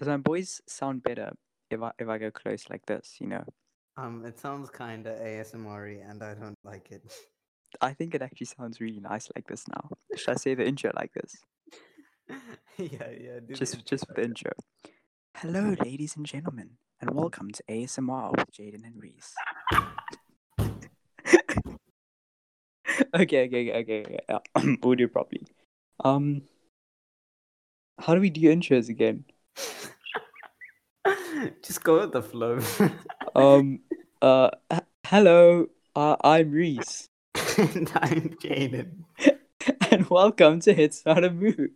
does my voice sound better if I if I go close like this? You know, Um, it sounds kind of ASMR and I don't like it. I think it actually sounds really nice like this now. Should I say the intro like this? yeah, yeah. do Just just for the intro. Hello, ladies and gentlemen, and welcome to ASMR with Jaden and Reese. okay, okay, okay, okay. we'll do it properly. Um, how do we do intros again? Just go with the flow. Um, uh, h- hello, uh, I'm Reese, and I'm Jaden. and welcome to It's Not a Mood.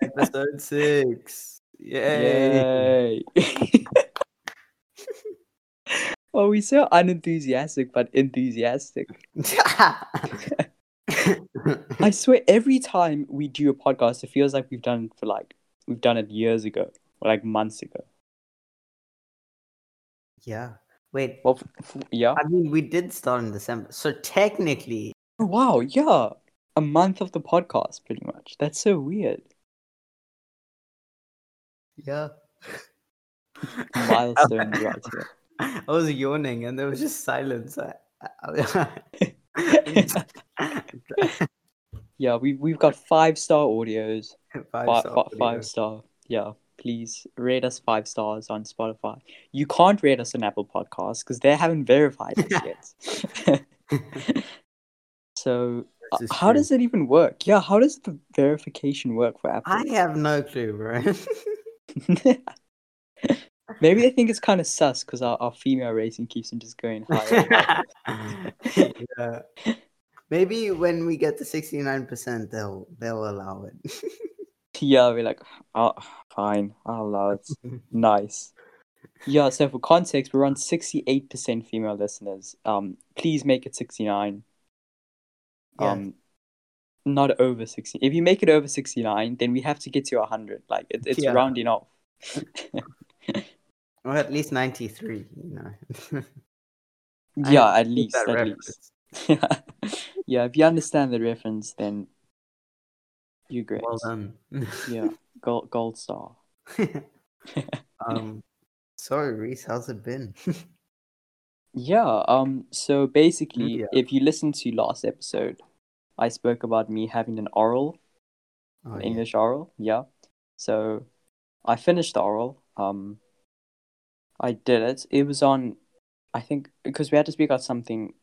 Episode six. Yay! Yay! Oh, we so unenthusiastic, but enthusiastic. I swear, every time we do a podcast, it feels like we've done it for like we've done it years ago or like months ago. yeah. Wait. Well, f- f- yeah. I mean, we did start in December, so technically, Oh, Wow, yeah, a month of the podcast, pretty much. That's so weird. yeah. Milestone right here. I was yawning, and there was just silence. Yeah, we we've got five star audios. five Five, star fi- audio. five star. Yeah, please rate us five stars on Spotify. You can't rate us on Apple Podcasts because they haven't verified us yet. so, uh, how true. does it even work? Yeah, how does the verification work for Apple? I have no clue, bro. Maybe they think it's kind of sus because our, our female rating keeps on just going higher. yeah. Maybe when we get to sixty nine percent, they'll they'll allow it. yeah, we're like, oh, fine, I'll allow it. Nice. Yeah, so for context, we're on 68% female listeners. Um, please make it 69. Yeah. Um, not over 60. If you make it over 69, then we have to get to 100. Like, it, it's Yeah. rounding off. Or at least ninety three. You know. Yeah, at least, at reference. least. yeah, if you understand the reference, then you're great. Well done. Yeah, gold, gold star. um. Sorry, Reese. How's it been? Yeah, um, so basically, Yeah. if you listen to last episode, I spoke about me having an oral Oh, an yeah. English oral. Yeah. So I finished the oral. Um, I did it. It was on, I think, because we had to speak out something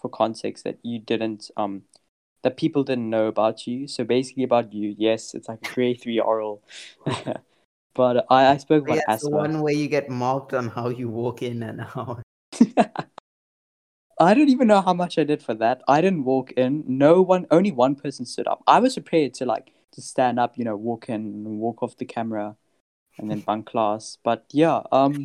for context that you didn't, um, that people didn't know about you. So basically about you, yes, it's like a grade three oral. but I, I spoke about Yeah, it's the one where you get marked on how you walk in and how. I don't even know how much I did for that. I didn't walk in. No one, only one person stood up. I was prepared to like to stand up, you know, walk in, and walk off the camera, and then bunk class. But yeah, um,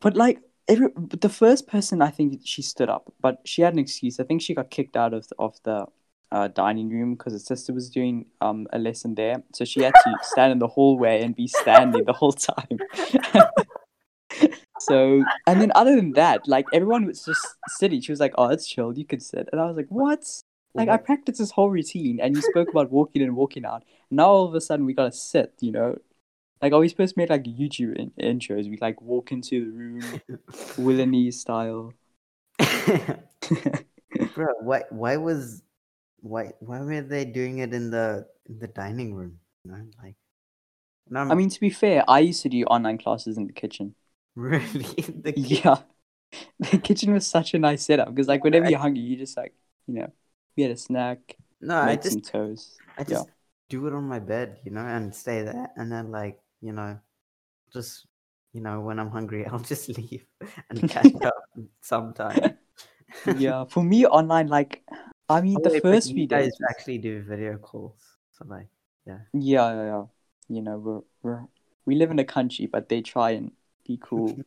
but like every but the first person, I think she stood up, but she had an excuse. I think she got kicked out of the, of the uh, dining room because her sister was doing um a lesson there, so she had to stand in the hallway and be standing the whole time. So, and then other than that, like everyone was just sitting. She was like, "Oh, it's chill. You could sit." And I was like, "What?" Like I practiced this whole routine, and you spoke about walking in and walking out. Now all of a sudden we gotta sit. You know, like are we supposed to make like YouTube in- intros? We like walk into the room, Willany style. Bro, why why was why why were they doing it in the in the dining room? You know, like no, I mean, to be fair, I used to do online classes in the kitchen. really the kid- Yeah, the kitchen was such a nice setup because like whenever you're hungry, you just like you know, we had a snack, No, I just toast. I yeah. just do it on my bed, you know, and stay there and then like, you know, just you know, when I'm hungry, I'll just leave and catch up sometime. yeah, for me online, like I mean, Oh, the wait, first few days. actually do video calls. So like Yeah, yeah, yeah. You know, we're we're we live in a country, but they try and be cool.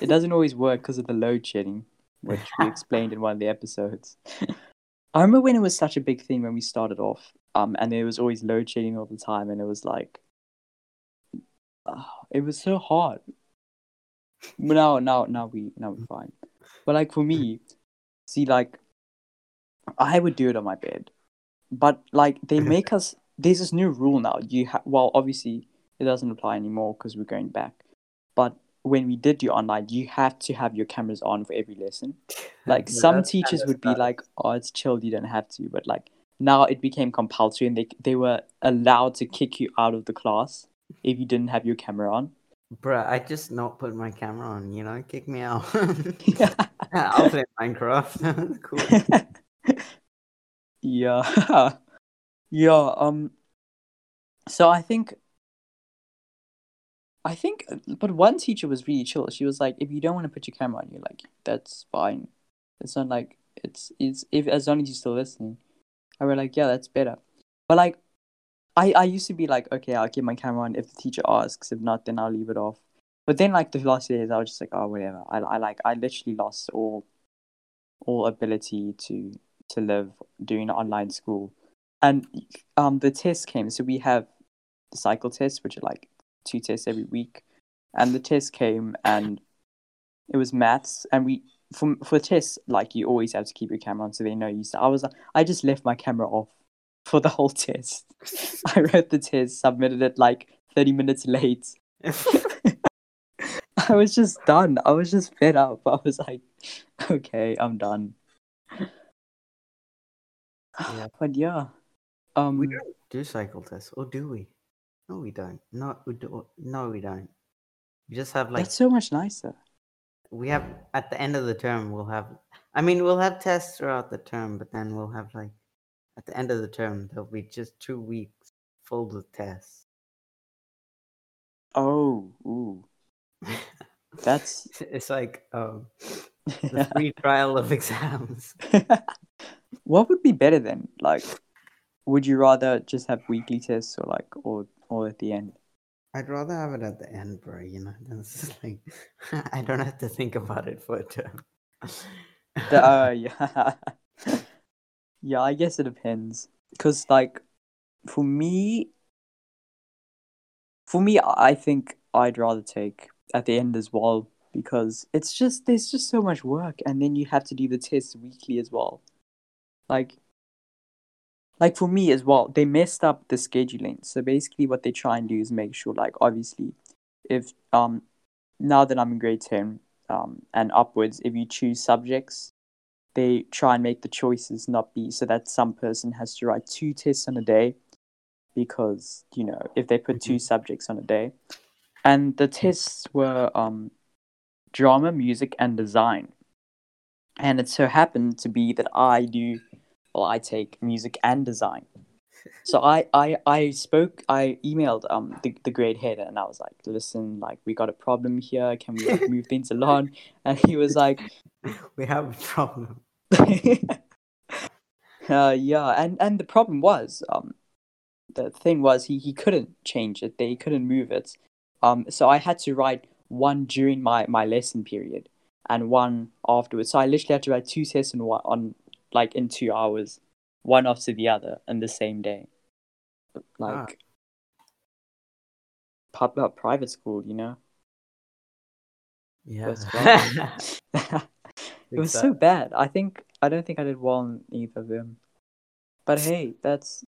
it doesn't always work because of the load shedding, which we explained in one of the episodes. I remember when it was such a big thing when we started off, um, and there was always load shedding all the time, and it was like, it was so hard. But now, now, now we now we're fine. But like for me, see, like I would do it on my bed, but like they make us. There's this new rule now. You have well, obviously it doesn't apply anymore because we're going back. But when we did do online, you have to have your cameras on for every lesson. Like Yeah, some teachers would be like, "Oh, it's chill, you don't have to," but like now it became compulsory, and they they were allowed to kick you out of the class if you didn't have your camera on. Bruh, I just not put my camera on, you know, kick me out. I'll play Minecraft. cool. yeah. yeah. Um. So I think. I think, but one teacher was really chill. She was like, "If you don't want to put your camera on, you're like, that's fine. It's not like it's it's if as long as you're still listening." I was like, "Yeah, that's better." But like, I I used to be like, "Okay, I'll keep my camera on if the teacher asks. If not, then I'll leave it off." But then like the last days, I was just like, "Oh, whatever." I I like I literally lost all all ability to to live doing online school. And um the test came, so we have the cycle tests, which are like two tests every week. And the test came and it was maths and we for for tests like you always have to keep your camera on so they know you so I was I just left my camera off for the whole test. I wrote the test, submitted it like 30 minutes late. I was just done. I was just fed up. I was like, okay, I'm done. Yeah. But yeah. Um we don't do cycle tests, or do we? No, we don't. No, we do. No, we don't. We just have like that's so much nicer. we have at the end of the term we'll have. I mean, we'll have tests throughout the term, but then we'll have like at the end of the term there'll be just two weeks full of tests. Oh, ooh. That's it's like um, the free trial of exams. what would be better then? Like would you rather just have weekly tests or like or or at the end? I'd rather have it at the end, bro. You know, that's just like I don't have to think about it for a term. Uh, yeah. Yeah, I guess it depends. Cause like for me for me I think I'd rather take at the end as well because it's just there's just so much work and then you have to do the tests weekly as well. Like like for me as well, they messed up the scheduling. So basically what they try and do is make sure like obviously if um now that I'm in grade ten um and upwards, if you choose subjects, they try and make the choices not be so that some person has to write two tests on a day because, you know, if they put two subjects on a day. And the tests were um drama, music and design. And it so happened to be that I do well, I take music and design. So I, I, I spoke, I emailed um the, the grade head and I was like, listen, like we got a problem here. Can we like, move things along? And he was like, we have a problem. uh, yeah, and and the problem was um the thing was he he couldn't change it. They couldn't move it. Um, so I had to write one during my my lesson period and one afterwards. So I literally had to write two tests in one on like in two hours, one after the other, in the same day. Like pub, uh, private school, you know. Yeah. It was so bad. I think I don't think I did well in either of them. But hey, that's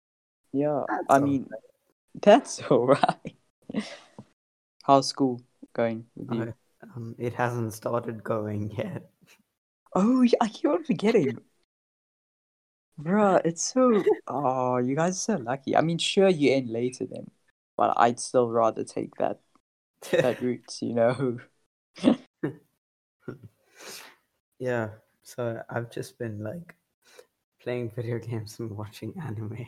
yeah. That's I mean, that's alright. How's school going with you? um, it hasn't started going yet. Oh, yeah, I keep on forgetting. Bruh, it's so. Oh, you guys are so lucky. I mean, sure, you end later then, but I'd still rather take that that route. You know. Yeah. So I've just been like playing video games and watching anime.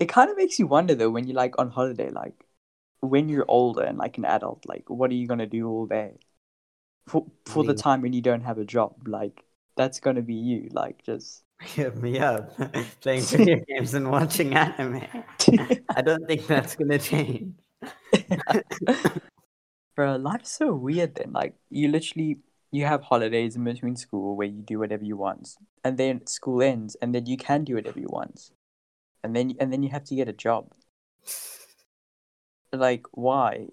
it kind of makes you wonder though when you're like on holiday, like when you're older and like an adult, like what are you gonna do all day? For for the mean- time when you don't have a job, like that's gonna be you, like just. Hit me up playing video games and watching anime. I don't think that's gonna change. Bro, life's so weird then. Like you literally you have holidays in between school where you do whatever you want. And then school ends and then you can do whatever you want. And then and then you have to get a job. Like why?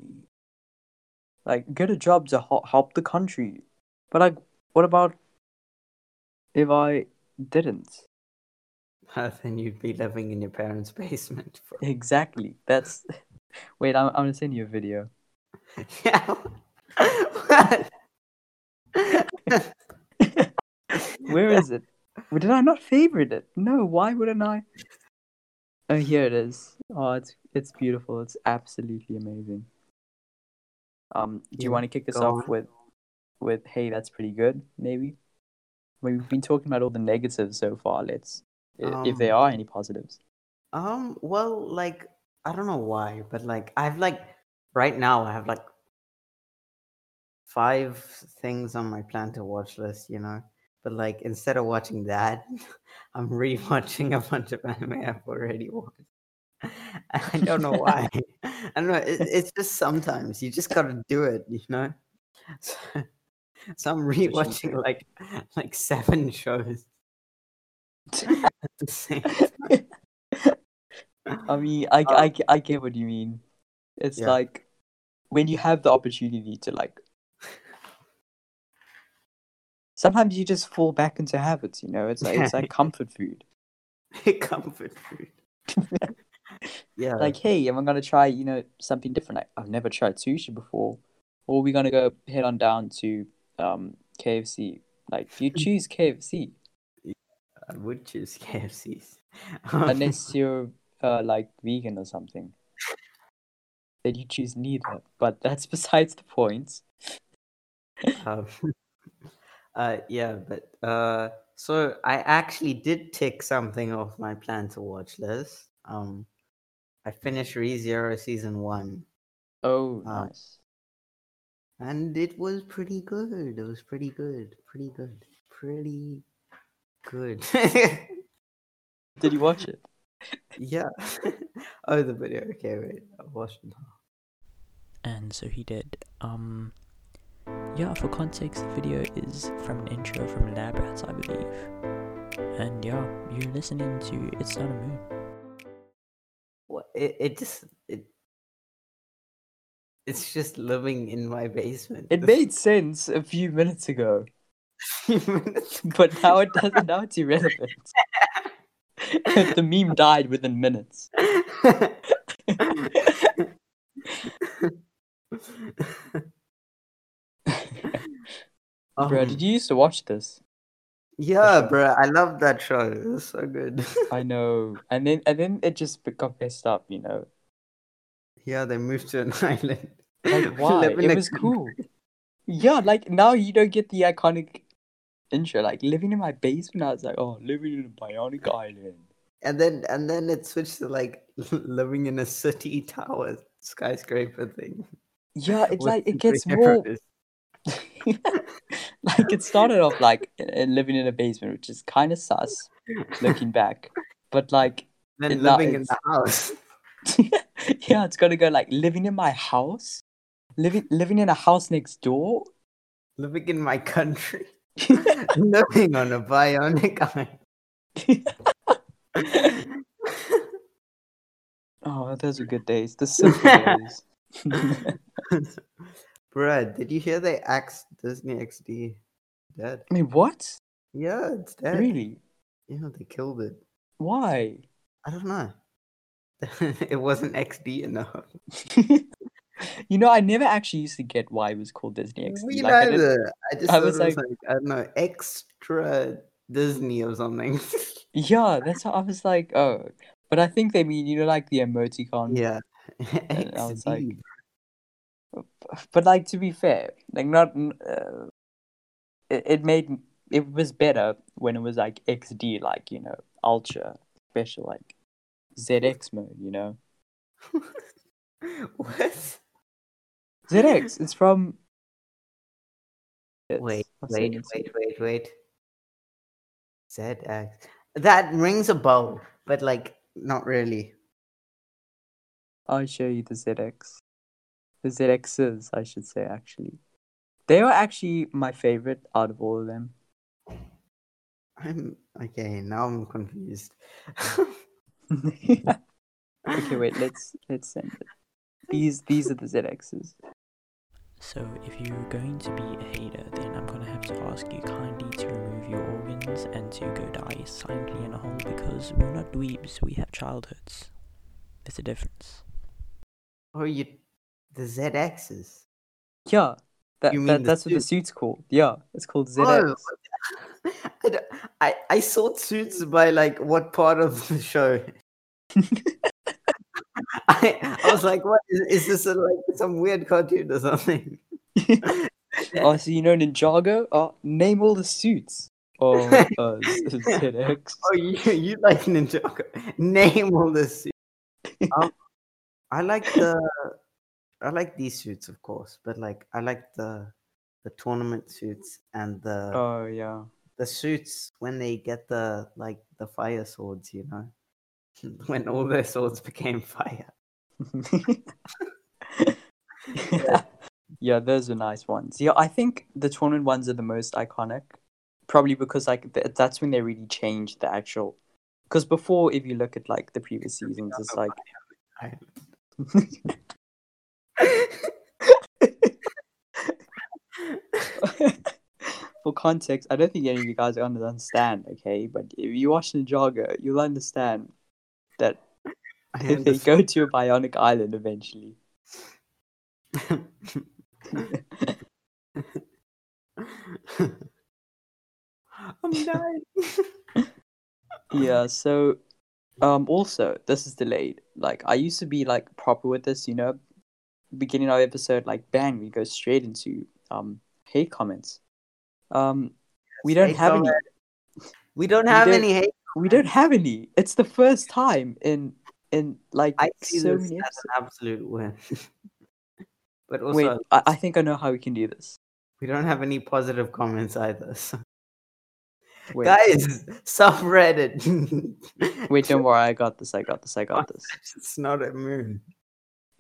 Like get a job to help the country. But like, what about if I didn't? then you'd be living in your parents' basement. For... Exactly. That's. Wait, I'm, I'm gonna send you a video. yeah. Where is it? Did I not favorite it? No. Why wouldn't I? Oh, here it is. Oh, it's it's beautiful. It's absolutely amazing. Um, do you Yeah, want to kick us off on. with, with hey, that's pretty good, maybe? We've been talking about all the negatives so far. Let's, i- if there Um, are any positives. Um, well, like I don't know why, but like I've like right now I have like five things on my plan to watch list, you know. But like instead of watching that, I'm rewatching a bunch of anime I've already watched. I don't know why. I don't know. It, it's just sometimes you just gotta do it, you know. So, so I'm rewatching like like seven shows at the same time. I mean, I, Uh, I, I get what you mean. It's Yeah. like when you have the opportunity to like. Sometimes you just fall back into habits, you know. It's like it's like comfort food. comfort food. yeah, Like, hey, am I gonna try, you know, something different? Like, I've never tried sushi before, or we gonna go head on down to um KFC. Like, you choose KFC I would choose KFCs. unless you're uh like vegan or something. Then you choose neither. But that's besides the point. um, uh, yeah, but uh, so I actually did tick something off my plan to watch list. Um, I finished ReZero season one, Oh, Um, nice. and it was pretty good. It was pretty good, pretty good, pretty good. Did you watch it? yeah. oh, the video. Okay, wait. I watched it. and so he did. Um, yeah, for context, the video is from an intro from Lab Rats, I believe. And yeah, you're listening to It's Not a Mood. What it, it just it it's just living in my basement. It made sense a few minutes ago, but now it doesn't. Now it's irrelevant. the meme died within minutes. Bro, Um, did you used to watch this? Yeah, bro, I love that show. It was so good. I know, and then and then it just got messed up. You know, yeah, they moved to an island. like why? It was country. cool. Yeah, like now you don't get the iconic intro. Like living in my basement, I was like, oh, living in a bionic island. And then and then it switched to like living in a city tower skyscraper thing. Yeah, it's with like it gets more. like it started off like uh, living in a basement, which is kind of sus looking back. But like, then living in the house. yeah, it's gonna go like living in my house, living living in a house next door. living in my country. living on a bionic island. oh, those are good days. The simple days. Bruh, did you hear they axed Disney XD? Dead. I mean, what? Yeah, it's dead. Really? Yeah, they killed it. Why? I don't know. it wasn't XD enough. you know, I never actually used to get why it was called Disney XD. Me Like, I neither. I just I was it was like- like, I don't know, extra Disney or something. yeah, that's how I was like, oh. But I think they mean, you know, like the emoticon. yeah. And I was like, XD. But like to be fair, like not uh, it, it made it was better when it was like XD, like you know, ultra special, like ZX mode, you know. what? ZX, it's from. It's- Wait, I'll wait, wait, wait, wait. ZX. That rings a bell, but like not really. I'll show you the ZX. The ZXs, I should say, actually. They are actually my favorite out of all of them. I'm okay. Now I'm confused. okay, wait. Let's let's send it. These these are the ZXs. So if you're going to be a hater, then I'm gonna have to ask you kindly to remove your organs and to go die silently in a hole because we're not dweebs, we have childhoods. There's a difference. Oh, you, the ZXs. Yeah, that, You mean that that's what the suit's called. Yeah, it's called ZX. Oh, I, I suits by like what part of the show? I, I was like, what is, is this a, like some weird cartoon or something? oh, so you know Ninjago? Oh, name all the suits. Oh, uh, Z- ZX. Oh, you you like Ninjago? Name all the suits. Um, I like the I like these suits, of course, but like I like the the tournament suits and the Oh yeah. the suits when they get the like the fire swords, you know, when all their swords became fire. yeah, yeah, those are nice ones. Yeah, I think the tournament ones are the most iconic, probably because like th- that's when they really changed the actual. Because before, if you look at like the previous seasons, it's like for context, I don't think any of you guys are gonna understand. Okay, but if you watch Ninjago, you'll understand that they go to a bionic island eventually. I'm dying. Yeah, so um also this is delayed. Like I used to be like proper with this, you know. Beginning of episode, like bang, we go straight into um hate comments. Um we don't hate have any We don't We have don't- any hate. we don't have any. It's the first time in in like I see so this many as an absolute win. but also, Wait, I, I think I know how we can do this. we don't have any positive comments either. So. Wait, Guys, subreddit. wait, don't worry, I got this, I got this, I got this. It's not a mood.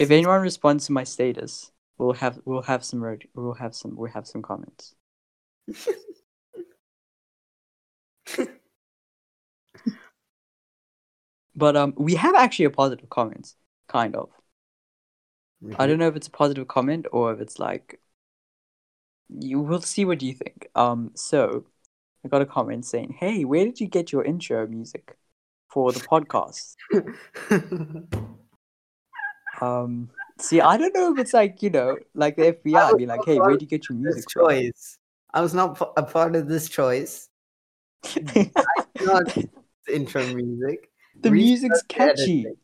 If anyone responds to my status, we'll have we'll have some road we'll have some we'll have some comments. But um, we have actually a positive comment, kind of. I don't know if it's a positive comment or if it's like. You will see what you think. Um, so I got a comment saying, "Hey, where did you get your intro music for the podcast?" Um, see, I don't know if it's like you know, like the FBI be like, "Hey, where do you get your music from?" choice. I was not a part of this choice. Not the intro music. the Research music's catchy. editing.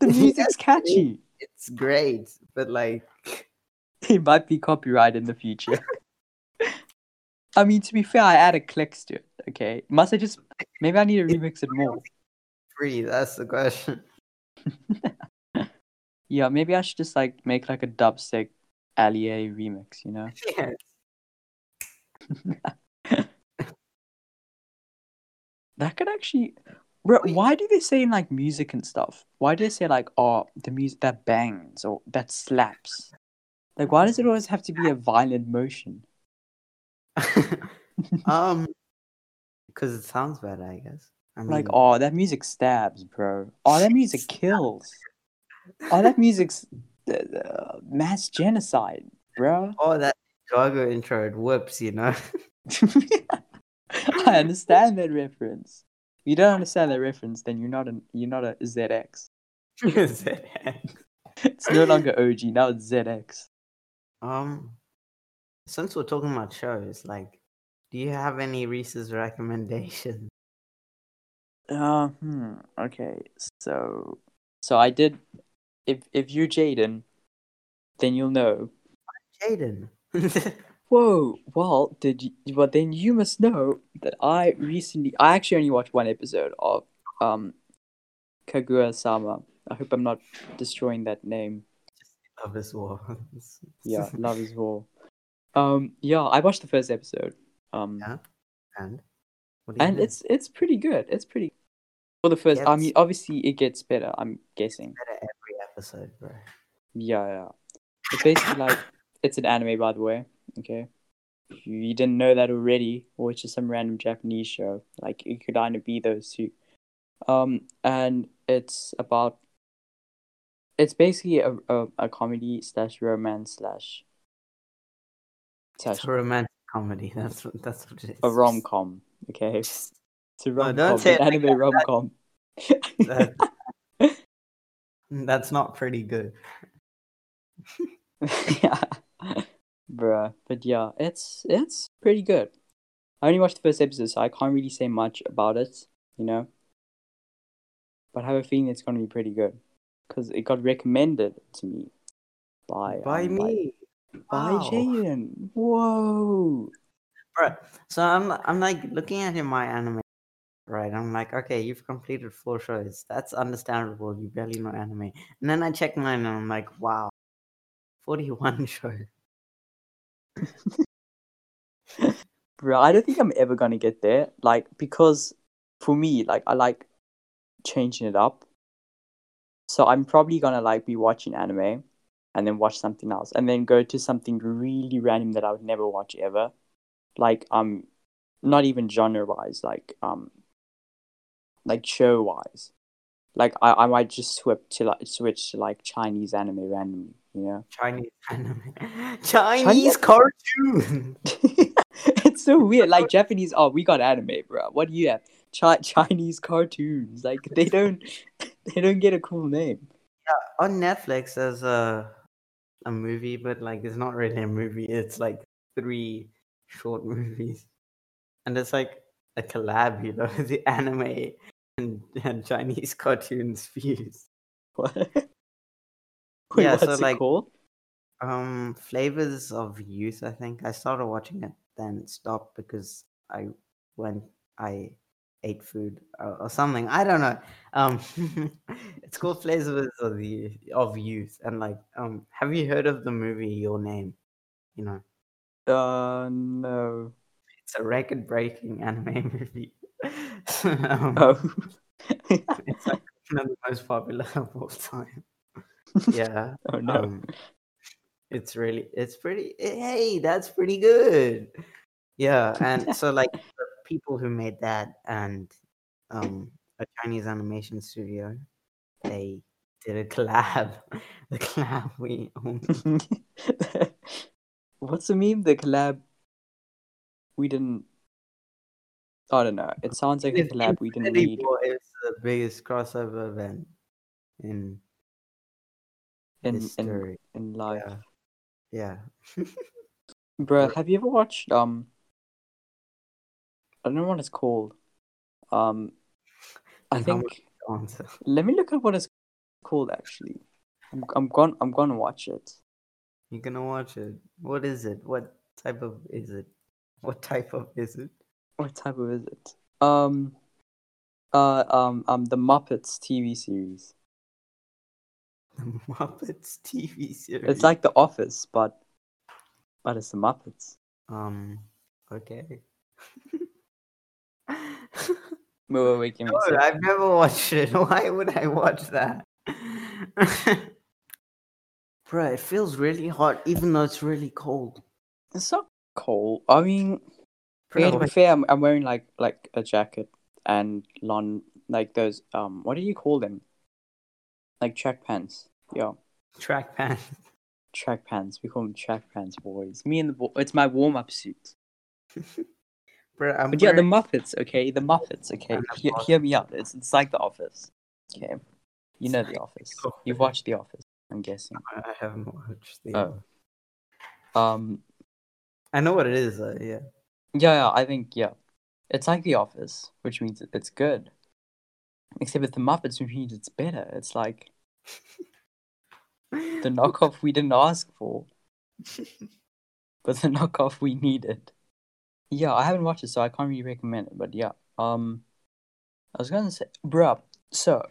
The music's catchy. It's great, but like, It might be copyright in the future. I mean, to be fair, I added clicks to it. Okay, must I just maybe I need to remix it more? free. That's the question. Yeah, maybe I should just like make like a dubstep Allier remix. You know? Yes. That could actually. Bro, why do they say in like music and stuff? Why do they say like, oh, the music that bangs or that slaps? Like, why does it always have to be a violent motion? um, because it sounds better, I guess. I mean, Like, oh, that music stabs, bro. Oh, that music kills. Oh, that music's uh, mass genocide, bro. oh, that Jago intro, it whips, you know. I understand that reference. If you don't understand that reference, then you're not an you're not a ZX. It's no longer OG, now it's ZX. um, since we're talking about shows, like, do you have any Reese's recommendations? Uh, hmm. Okay, so so I did. If if you're Jaden, then you'll know. Jaden. Whoa. Well, did you? But then you must know that I recently. I actually only watched one episode of um, Kaguya Sama. I hope I'm not destroying that name. Love is war. Yeah, Love is War. Um, yeah, I watched the first episode. Um, Yeah. and what do you and it's it's pretty good. It's pretty. For the first, I mean, obviously it gets better. I'm guessing. better episode, bro. Yeah, yeah. It's basically like it's an anime, by the way. Okay, if you didn't know that already, or it's just some random Japanese show, like it could either be those two. Um, and it's about. It's basically a a, a comedy slash romance slash It's a romantic comedy. That's what that's what it is. a rom com. Okay, it's a No, rom don't com, say an it like anime rom com. That- that's not pretty good. yeah, bruh. But yeah, it's it's pretty good. I only watched the first episode, so I can't really say much about it, you know. But I have a feeling it's gonna be pretty good because it got recommended to me by By um, me. by Wow. Jaden. Whoa. Right. So I'm I'm like looking at in my anime, right? I'm like, okay, you've completed four shows. That's understandable. You barely know anime. And then I check mine and I'm like, wow, 41 shows. Bro, I don't think I'm ever gonna get there. Like, because for me, like, I like changing it up. So I'm probably gonna like be watching anime and then watch something else and then go to something really random that I would never watch ever. Like, um, not even genre wise, like, um, like show wise. Like, I, I might just switch to like switch to like Chinese anime randomly, you know? Chinese anime. Chinese cartoon. it's so weird. Like Japanese, oh, we got anime, bro. What do you have? Chi- Chinese cartoons. Like they don't, they don't get a cool name. Yeah, on Netflix, there's a a movie, but like it's not really a movie. It's like three short movies, and it's like a collab, you know, the anime and, and Chinese cartoons fused. What? Wait, Yeah, what's so, it like- called? Um, Flavors of Youth. I think I started watching it, then stopped because I went. I ate food or, or something. I don't know. Um, it's called Flavors of the of Youth, and like, um, have you heard of the movie Your Name? You know, Uh, no. it's a record-breaking anime movie. um, Oh. It's like one of the most popular of all time. Yeah. oh no. Um, it's really, it's pretty. Hey, that's pretty good. Yeah, and so like the people who made that and um a Chinese animation studio, they did a collab. The collab we. What's the meme? The collab. We didn't. I don't know. It sounds like a collab we didn't need War is the biggest crossover event in in in history. in life. Yeah. Yeah. Bruh, have you ever watched um I don't know what it's called. Um I And how much think let me look at what it's called actually. I'm I'm going I'm gonna watch it. You're gonna watch it. What is it? What type of is it? What type of is it? What type of is it? Um uh um um the Muppets TV series. The Muppets TV series. It's like The Office, but but it's the Muppets. um okay. Wait, wait, wait, give me a No. I've never watched it. Why would I watch that? Bro, it feels really hot even though it's really cold. It's not cold. I mean To be fair, I'm, I'm wearing like like a jacket and lawn like those um what do you call them? Like track pants. Yeah, track pants. track pants. We call them track pants, boys. Me and the bo- it's my warm up suit. Bro, I'm But yeah, the Muppets. Okay, the Muppets. Okay, the hear, me out. It's it's like The Office. Okay, you know The Office. The You've watched The Office. I'm guessing. I haven't watched the. Oh. Um. I know what it is. Though, yeah. Yeah, yeah. I think yeah. It's like The Office, which means it's good. Except with the Muppets, which means it's better. It's like the knockoff we didn't ask for, but the knockoff we needed. Yeah, I haven't watched it, so I can't really recommend it. But yeah, um, I was gonna say, bruh. So,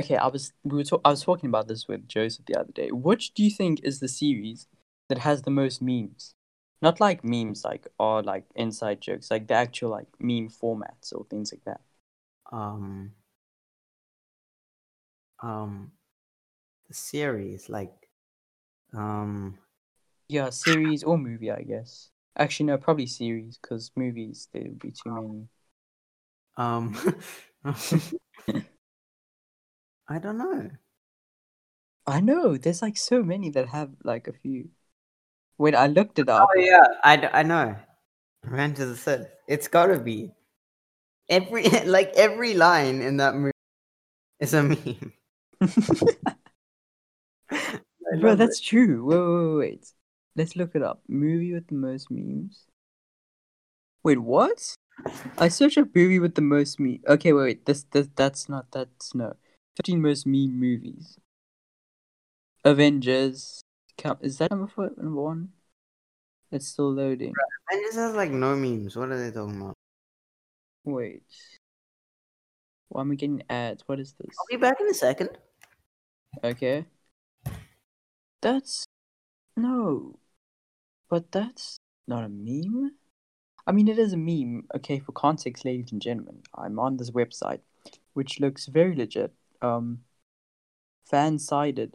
okay, I was we were talk- I was talking about this with Joseph the other day. Which do you think is the series that has the most memes? Not like memes, like or like inside jokes, like the actual like meme formats or things like that. um um the series like um Yeah, series or movie, I guess. Actually, no, probably series because movies there would be too many. um I don't know. I know there's like so many that have like a few. Wait, I looked it up. Oh yeah, I, I know. Ran to the set. It's gotta be. Every like every line in that movie is a meme. Bro, that's true. Wait, wait, wait, wait. Let's look it up. Movie with the most memes. Wait, what? I searched a movie with the most meme. Okay, wait, wait. This, this, that's not. That's no. Fifteen most meme movies. Avengers. Count. Is that number four? Number one. It's still loading. And this has like no memes. What are they talking about? Wait. Why am I getting ads? What is this? I'll be back in a second. Okay. That's no, but that's not a meme. I mean, it is a meme. Okay, for context, ladies and gentlemen, I'm on this website, which looks very legit. Um, FanSided.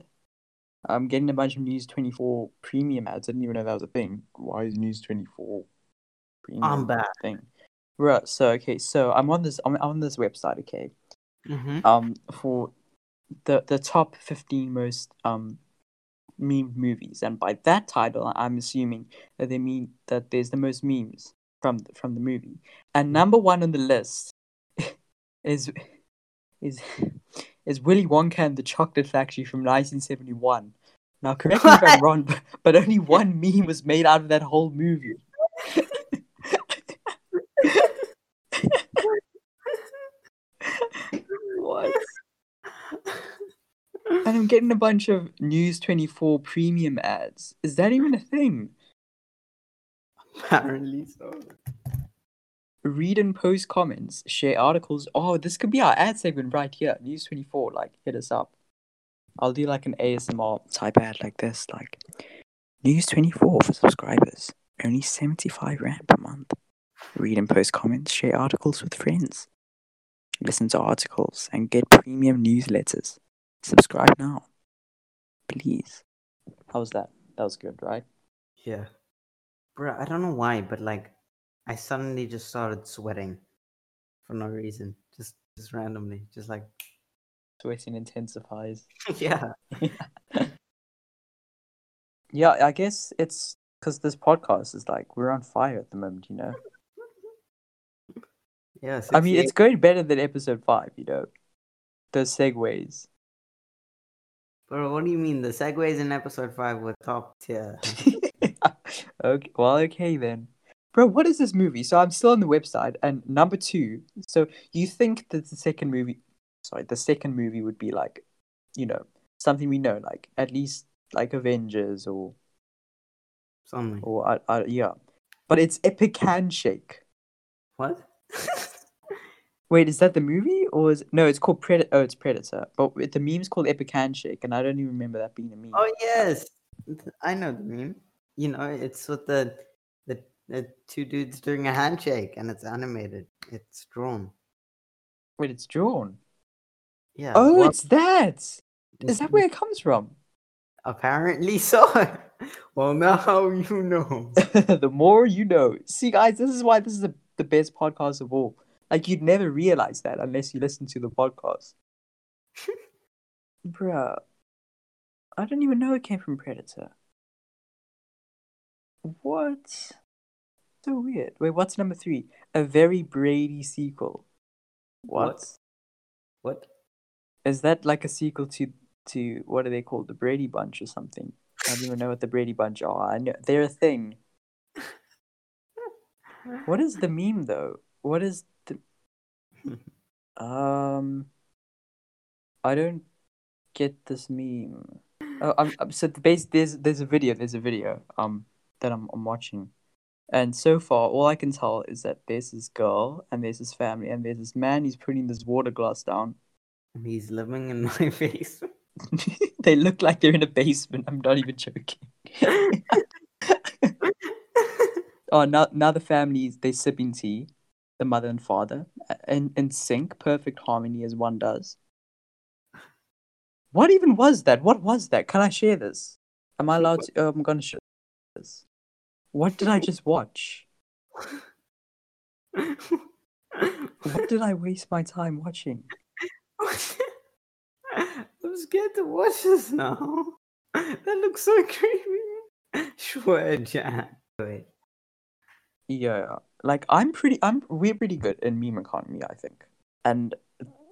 I'm getting a bunch of News 24 premium ads. I didn't even know that was a thing. Why is News 24 premium I'm back. thing? Right. So okay. So I'm on this. I'm on this website. Okay Mm-hmm. um for the the top 15 most um meme movies and by that title i'm assuming that they mean that there's the most memes from the, from the movie and number one on the list is is is willy wonka and the chocolate factory from 1971 now correct me if i'm wrong but, but only one meme was made out of that whole movie what and I'm getting a bunch of News 24 premium ads. Is that even a thing? Apparently so. Read and post comments, share articles. Oh, this could be our ad segment right here. News 24, like, hit us up. I'll do like an ASMR type ad like this, like News 24 for subscribers. Only 75 Rand per month. Read and post comments, share articles with friends. Listen to articles and get premium newsletters. Subscribe now. Please. How was that? That was good, right? Yeah. Bro, I don't know why, but like I suddenly just started sweating for no reason. Just just randomly. Just like Sweating intensifies. yeah. Yeah, I guess it's because this podcast is like we're on fire at the moment, you know. Yeah. I mean, it's going better than episode five, you know. The segues. Bro, what do you mean? The segues in episode five were top tier. okay, well, okay then, bro. What is this movie? So I'm still on the website, and number two. So you think that the second movie, sorry, the second movie would be like, you know, something we know, like at least like Avengers or Something. or uh, uh, yeah, but it's Epic Handshake. What? Wait, is that the movie or is no? It's called Predator. Oh, it's Predator. But the meme's called Epic Handshake, and I don't even remember that being a meme. oh yes. I know the meme. You know, it's with the the two dudes doing a handshake and it's animated. It's drawn. Wait, it's drawn. Yeah. Oh, well, it's that. Mm-hmm. Is that where it comes from? Apparently so. well, now you know. the more you know. See, guys, this is why this is the, the best podcast of all. Like, you'd never realize that unless you listen to the podcast. Bruh. I don't even know it came from Predator. What? So weird. Wait, what's number three? A very Brady sequel. What? What? Is that like a sequel to to what are they called? The Brady Bunch or something? I don't even know what the Brady Bunch are. I know they're a thing. What is the meme though? What is the um? I don't get this meme. Oh, I'm, I'm so the base. There's there's a video. There's a video um that I'm I'm watching, and so far all I can tell is that there's this girl and there's this family and there's this man. He's putting this water glass down. He's living in my face. they look like they're in a basement. I'm not even joking. oh, now now the families they're sipping tea, the mother and father, in in sync, perfect harmony as one does. What even was that? What was that? Can I share this? Am I allowed to? Oh, I'm gonna share this. What did I just watch? What did I waste my time watching? I'm scared to watch this now. That looks so creepy. swear, Jack. Wait. Yeah, like I'm pretty, I'm we're pretty good in meme economy, I think, and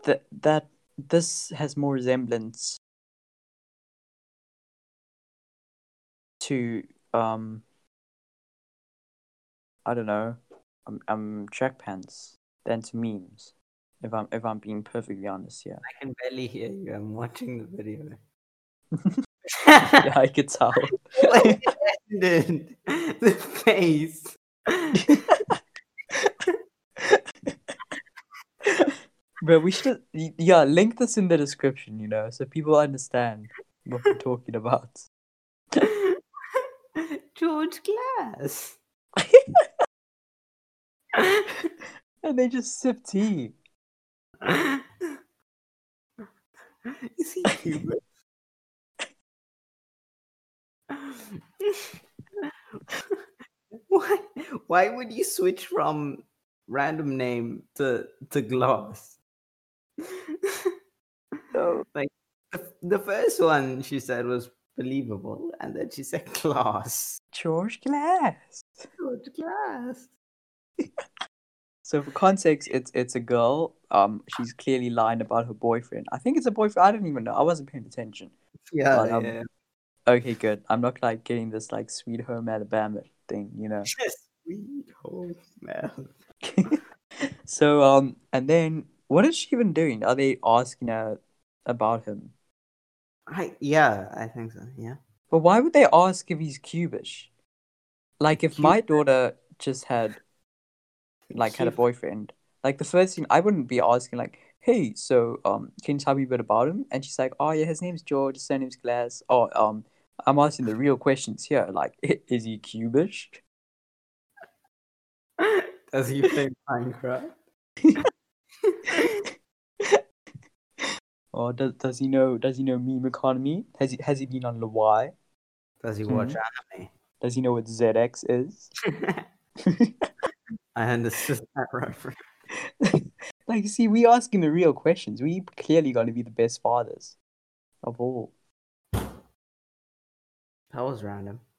that that this has more resemblance to um, I don't know, um, um track pants than to memes. If I'm if I'm being perfectly honest, yeah. I can barely hear you. I'm watching the video. yeah, I could tell. The face. But we should yeah link this in the description, you know, so people understand what we're talking about. George Glass. and they just sip tea. Is he Cuban? why? Why would you switch from random name to to gloss? No. like the, the first one she said was believable, and then she said glass. George Glass. George Glass. So for context, it's it's a girl. Um, she's clearly lying about her boyfriend. I think it's a boyfriend. I don't even know. I wasn't paying attention. Yeah, But, um, yeah. Okay, good. I'm not like getting this like sweet home Alabama thing, you know. Sweet home man. so um, and then what is she even doing? Are they asking her about him? I yeah, I think so. Yeah. But why would they ask if he's cubish? Like if my daughter just had like had a boyfriend, like the first thing I wouldn't be asking like, "Hey, so um, can you tell me a bit about him?" And she's like, "Oh yeah, his name's George, his surname's Glass." Oh um, I'm asking the real questions here. Like, is he cubish? Does he play Minecraft? or does does he know does he know meme economy? Has he has he been on the Y? Does he watch Hmm. Does he know what ZX is? I understood that reference. like, see, we asking the real questions. We clearly got to be the best fathers of all. That was random.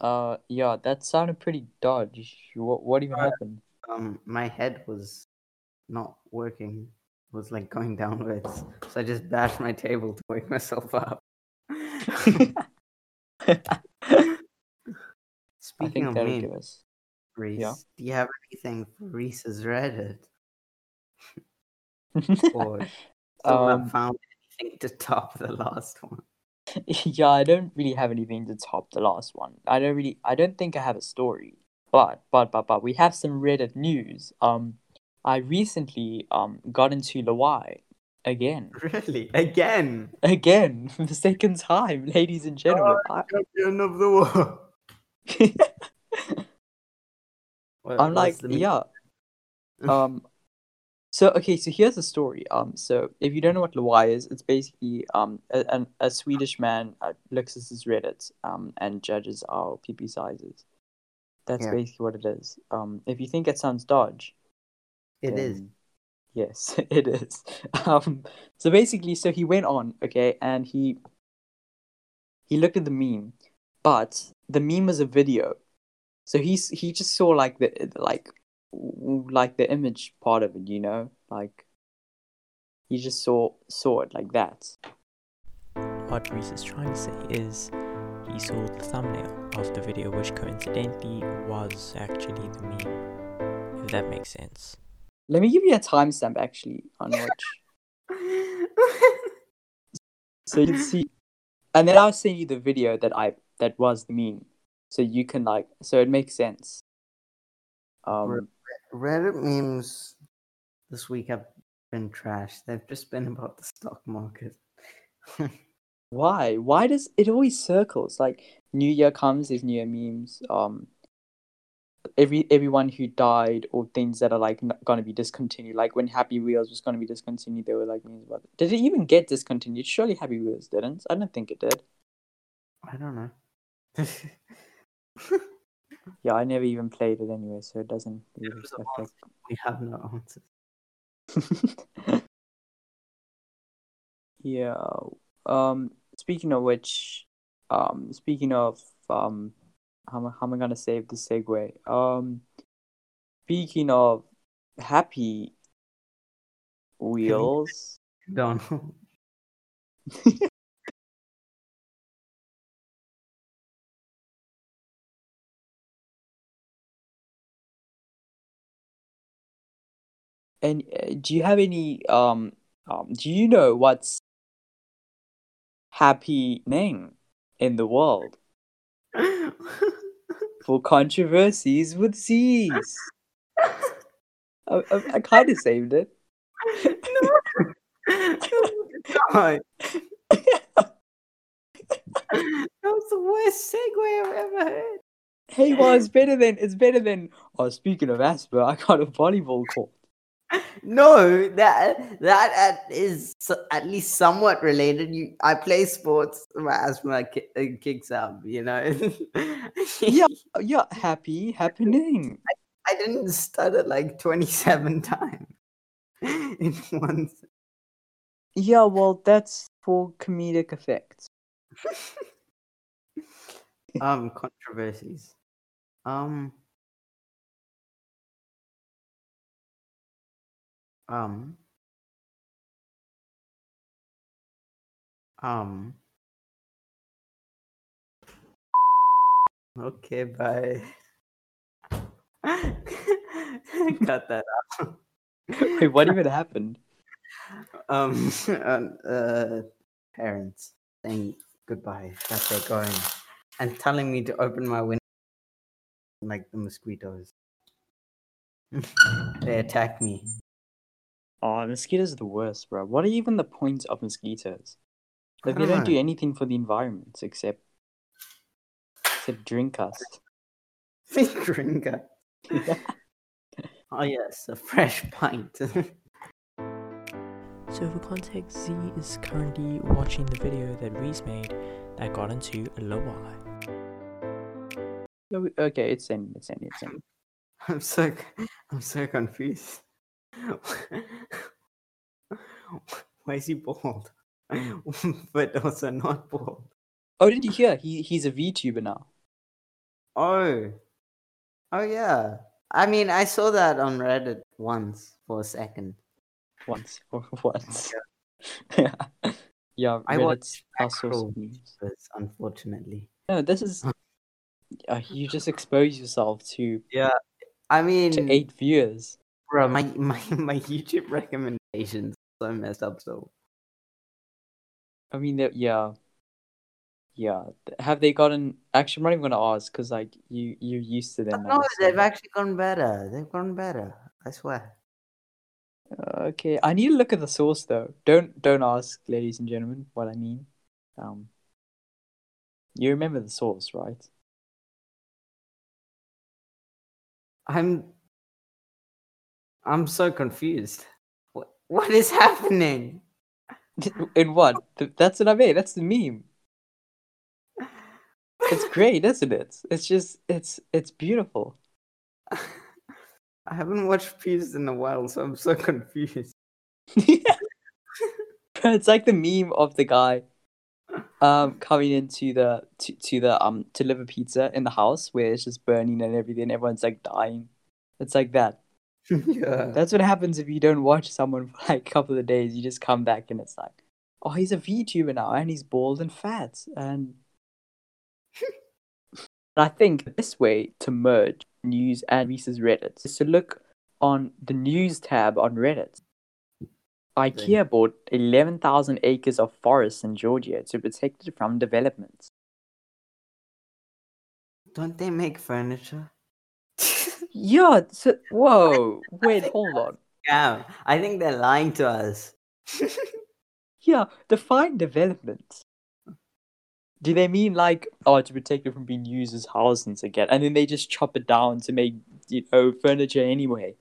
Uh, yeah, that sounded pretty dodge. What what even happened? um, my head was not working. It was like going downwards, so I just bashed my table to wake myself up. Speaking of give us. Reese, yeah. do you have anything for Reese's Reddit? Or Um, found anything to top the last one? yeah, I don't really have anything to top the last one. I don't really, I don't think I have a story. But but but but we have some Reddit news. Um, I recently um got into LWIAY again, Really? Again? again for the second time, ladies and gentlemen. I- Champion of the world. What- I'm like, yeah. Um, so okay, so here's the story. Um, so if you don't know what LWIAY is, it's basically um a, an, a Swedish man uh, looks at his Reddit um and judges our PP sizes. That's Yeah. basically what it is. Um, if you think it sounds dodge, It is. Yes, it is. Um, so basically, so he went on, okay, and he he looked at the meme, but the meme was a video. So he's he just saw like the like like the image part of it, you know, like he just saw saw it like that. What Reese is trying to say is he saw the thumbnail of the video, which coincidentally was actually the meme. If that makes sense. Let me give you a timestamp actually on which, so you can see, and then I'll send you the video that I that was the meme, so you can like, so it makes sense. Um, Reddit memes this week have been trash. They've just been about the stock market. why? Why does it always circles? Like New Year comes, there's New Year memes. Um, every everyone who died or things that are like not gonna be discontinued. Like when Happy Wheels was gonna be discontinued, there were like memes about it. Did it even get discontinued? Surely Happy Wheels didn't. I don't think it did. I don't know. Yeah, I never even played it anyway, so it doesn't really was a affect. we have no answers. yeah. Um. Speaking of which, um. Speaking of um, how am I, how am I gonna save the segue? Um, speaking of happy wheels, Don't. And uh, do you have any um um? Do you know what's happy name in the world for controversies with Z's? I, I, I kind of saved it. God. That was the worst segue I've ever heard. Hey, well, it's better than it's better than. Oh, speaking of Asper, I got a volleyball court. No, that that at- is at least somewhat related. You, I play sports. My asthma ki- kicks up. You know. Yeah, yeah, happy happening. I didn't stutter like twenty-seven times in one. Yeah, well, that's for comedic effect. um, controversies. Um. Um. Um. Okay, bye. Cut that out. Wait, what even happened? Um, uh, uh, parents saying goodbye that they're going and telling me to open my window like the mosquitoes. they attack me. Oh, mosquitoes are the worst, bro. What are even the points of mosquitoes? Like, they don't don't do anything for the environment except except drink us. Drinker. Oh yes, a fresh pint. So for context, Z is currently watching the video that Reese made that got into a low eye. Okay, it's in, it's in, it's in. I'm so I'm so confused. Why is he bald? but also not bald. Oh, did you hear? He he's a VTuber now. Oh. Oh yeah. I mean I saw that on Reddit once for a second. Once, for once. Yeah, yeah. I Reddit's watch our source actual of news. But unfortunately. No, this is. Uh, you just expose yourself to Yeah. I mean to eight viewers. Bro, my, my my YouTube recommendations are so messed up so I mean, yeah, yeah. Have they gotten? Actually, I'm not even gonna ask because like you you're used to them. No, they've actually gone better. They've gone better. I swear. Okay, I need to look at the source though. Don't don't ask, ladies and gentlemen, what I mean. Um, you remember the source, right? I'm I'm so confused. What what is happening? In what? That's what I mean. That's the meme. It's great, isn't it? It's just it's it's beautiful. I haven't watched Pewds in a while, so I'm so confused. it's like the meme of the guy um coming into the to, to the um to deliver pizza in the house where it's just burning and everything everyone's like dying it's like that yeah. that's what happens if you don't watch someone for like a couple of days you just come back and it's like oh he's a vtuber now and he's bald and fat and i think the best way to merge news and reese's reddit is to look on the news tab on reddit IKEA bought 11,000 acres of forest in Georgia to protect it from development. Don't they make furniture? Yeah, so, whoa, wait, hold on. yeah, I think they're lying to us. Yeah, define development. Do they mean like, oh, to protect it from being used as housings again, and then they just chop it down to make, you know, furniture anyway?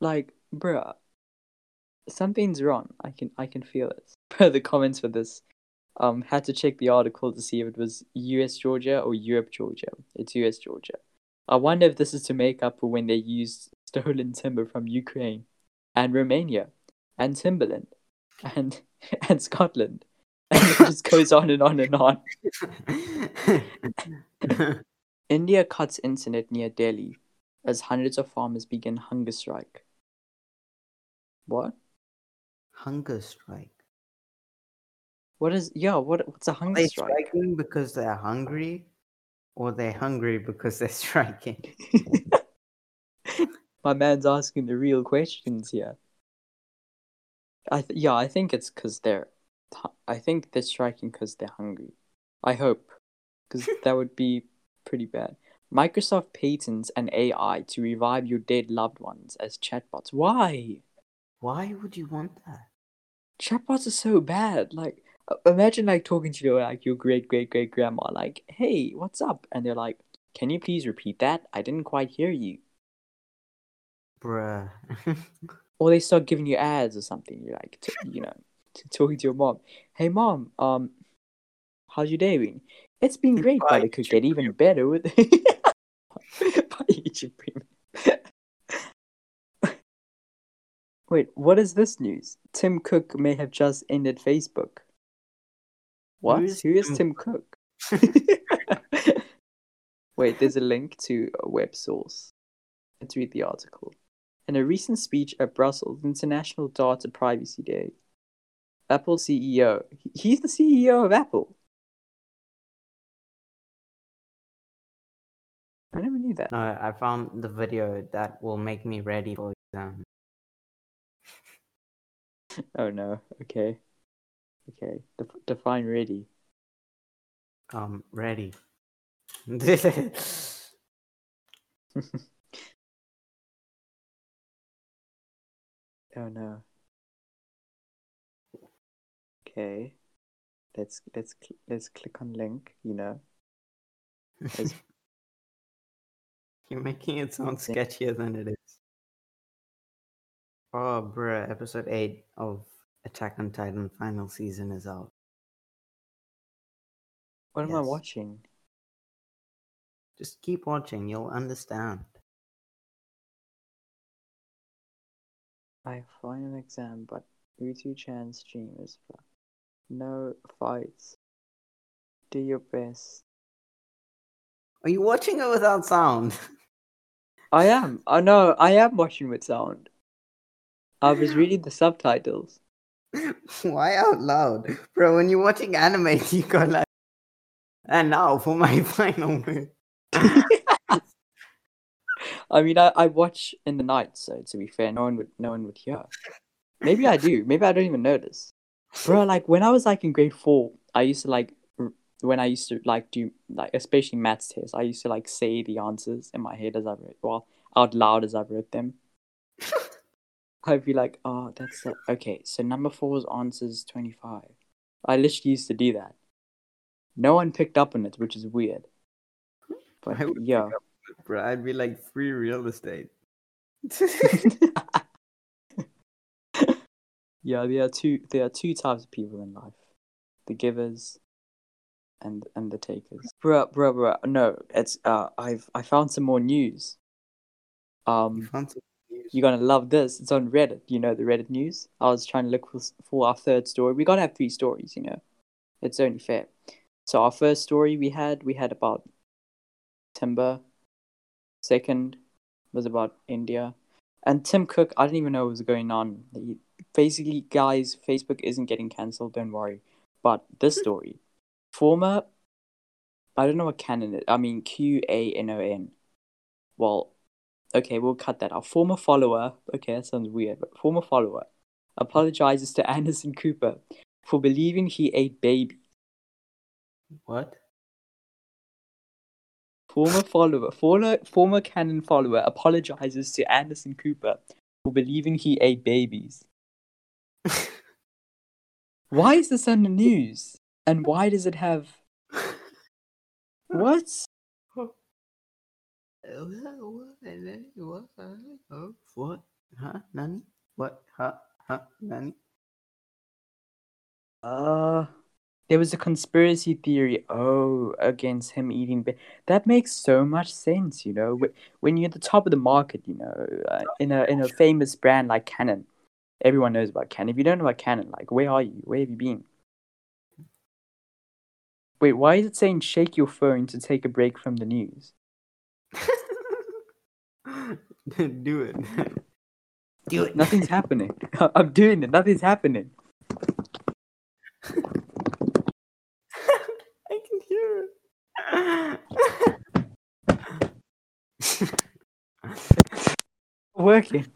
Like, bruh, something's wrong. I can, I can feel it. the comments for this, um, had to check the article to see if it was U.S. Georgia or Europe Georgia. It's U.S. Georgia. I wonder if this is to make up for when they used stolen timber from Ukraine and Romania and Timberland and and Scotland. And it just goes on and on and on. India cuts internet near Delhi as hundreds of farmers begin hunger strike. What? Hunger strike. What is yeah? What what's a hunger they strike? striking because they're hungry, or they're hungry because they're striking? My man's asking the real questions here. I th- yeah, I think it's because they're. I think they're striking because they're hungry. I hope, because that would be pretty bad. Microsoft patents an AI to revive your dead loved ones as chatbots. Why? Why would you want that? Chatbots are so bad. Like, imagine like talking to your like your great great great grandma, like, "Hey, what's up?" And they're like, "Can you please repeat that? I didn't quite hear you." Bruh. or they start giving you ads or something. You're like, t- you know, t- talking to your mom. Hey, mom, um, how's your day been? It's been great, but it could get even better with Buy YouTube Premium. Wait, what is this news? Tim Cook may have just ended Facebook. What? Who's Who is Tim Tim Cook? Wait, there's a link to a web source. Let's read the article. In a recent speech at Brussels International Data Privacy Day, Apple CEO, he's the CEO of Apple. I never knew that. no, I found the video that will make me ready for exam. Oh no. Okay. Okay. Def- define ready. Um, ready. Oh no. Okay. Let's let's cl- let's click on link. You know. You're making it sound sketchier than it is. Oh, bruh, episode 8 of Attack on Titan final season is out. What am I watching? Just keep watching, you'll understand. I final exam, but Utu Chan streamers. No fights. Do your best. Are you watching it without sound? I am. I know. I am watching with sound. I was reading the subtitles. Why out loud? Bro, when you're watching anime, you go like, and now for my final move. I mean, I, I watch in the night, so to be fair, no one would no one would hear. Maybe I do. Maybe I don't even notice. Bro, like when I was like in grade four, I used to like when I used to like do like especially maths tests, I used to like say the answers in my head as I wrote, well, out loud as I wrote them. I'd be like, oh, that's the, okay. So number four's answer is twenty five. I literally used to do that. No one picked up on it, which is weird. But yeah. up Bro, I'd be like free real estate. yeah, there are two there are two types of people in life. The givers and and the takers. Bruh, bruh, bruh. No, it's uh I've I found some more news. You Um found some? You're gonna love this. It's on Reddit. You know the Reddit news. I was trying to look for for our third story. We gotta have three stories, you know. It's only fair. So our first story we had we had about timber. Second was about India. And Tim Cook, I didn't even know what was going on. He, basically, guys, Facebook isn't getting cancelled, don't worry. But this story, former, I don't know what canon. I mean, Q A N O N. Well, okay, we'll cut that Our Former follower, okay, that sounds weird, but former follower apologizes to Anderson Cooper for believing he ate baby. What? Former follower, former former Canon follower apologizes to Anderson Cooper for believing he ate babies. Why is this on the news? And why does it have what? What? Huh? Nani? What? Huh? Huh? Nani? Uh there was a conspiracy theory oh against him eating ba- that makes so much sense you know when you're at the top of the market you know uh, in a in a famous brand like Canon everyone knows about Canon if you don't know about Canon like where are you where have you been Wait, why is it saying shake your phone to take a break from the news? Do it. Do it. Nothing's happening. I'm doing it. Nothing's happening. I can hear it. Working.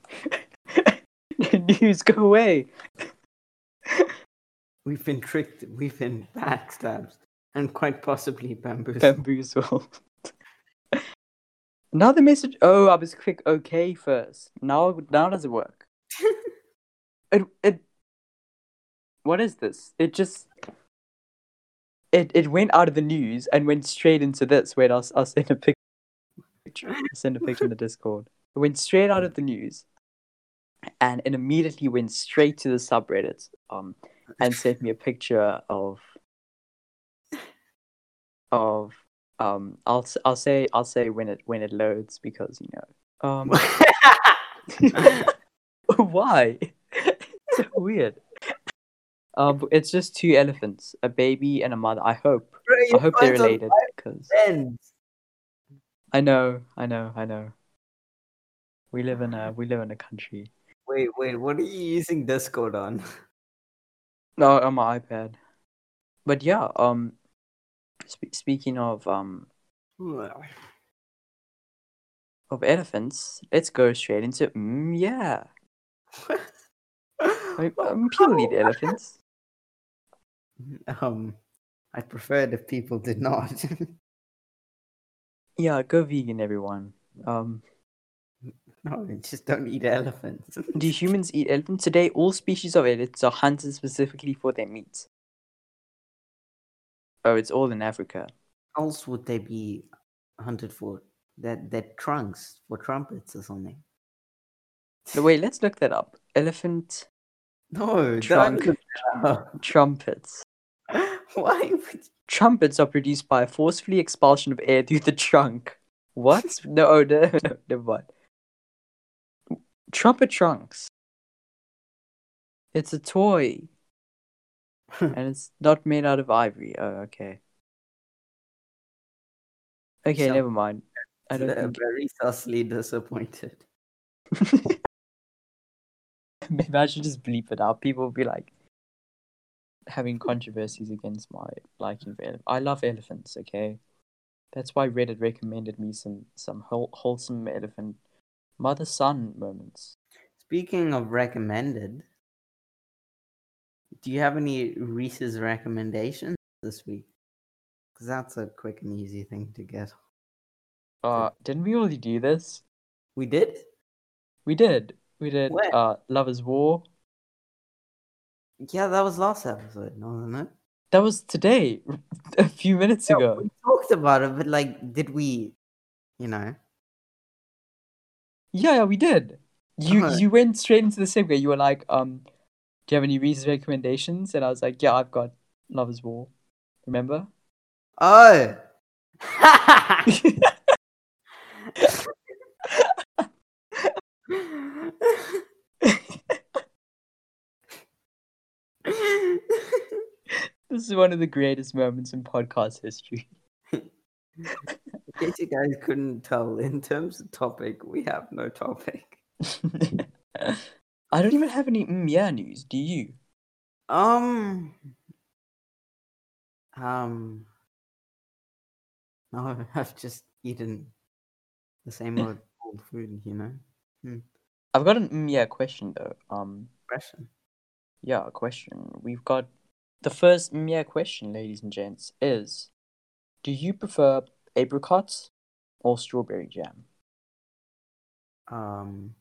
news, go away. We've been tricked. We've been backstabbed, and quite possibly bamboozled. Bamboozled. Now the message. Oh, I was click OK first. Now, now does it work? it it. What is this? It just. It it went out of the news and went straight into this. Wait, I'll I'll send a picture. I'll send a picture in the Discord. It went straight out of the news, and it immediately went straight to the subreddit. Um, and sent me a picture of of um. I'll I'll say I'll say when it when it loads because you know um. why? so weird. Um, it's just two elephants, a baby and a mother. I hope. Bro, I hope they're related because. I know, I know, I know. We live in a we live in a country. Wait, wait. What are you using Discord on? No, on my iPad. But yeah, um, sp- speaking of um of elephants, let's go straight into mm, yeah. I, um, people eat elephants. Um, I prefer if people did not. Yeah, go vegan, everyone. Um, no, just don't eat elephants. do humans eat elephants? Today, all species of elephants are hunted specifically for their meat. Oh, it's all in Africa. else would they be hunted for? That their trunks for trumpets or something. No, wait, let's look that up. Elephant No, Trunk. trumpets. Why would Trumpets are produced by forcefully expulsion of air through the trunk. What? No, oh, no, no, never mind. Trumpet trunks. It's a toy, and it's not made out of ivory. Oh, okay. Okay, So- never mind. I don't think. very thusly disappointed. Maybe I should just bleep it out. People will be like having controversies against my liking for elephants. I love elephants. Okay, that's why Reddit recommended me some some whole, wholesome elephant mother son moments. Speaking of recommended, do you have any Reese's recommendations this week? Because that's a quick and easy thing to get. Uh, didn't we already do this? We did? We did. We did. When? Uh, Love is War. Yeah, that was last episode, wasn't it? That was today, a few minutes Yeah, ago. We talked about it, but like, did we, you know? Yeah, yeah, we did. You Uh-huh. you went straight into the segue. You were like, um, you have any Reese's recommendations? And I was like, yeah, I've got Love is War. Remember? Oh! This is one of the greatest moments in podcast history. In case you guys couldn't tell, in terms of topic, we have no topic. I don't even have any mm, yeah news. Do you? Um. Um. No, I've just eaten the same old old food, you know. I've got an mm, yeah question though. Um, Question. yeah, a question. We've got the first mm, yeah question, ladies and gents, is: Do you prefer apricots or strawberry jam? Um.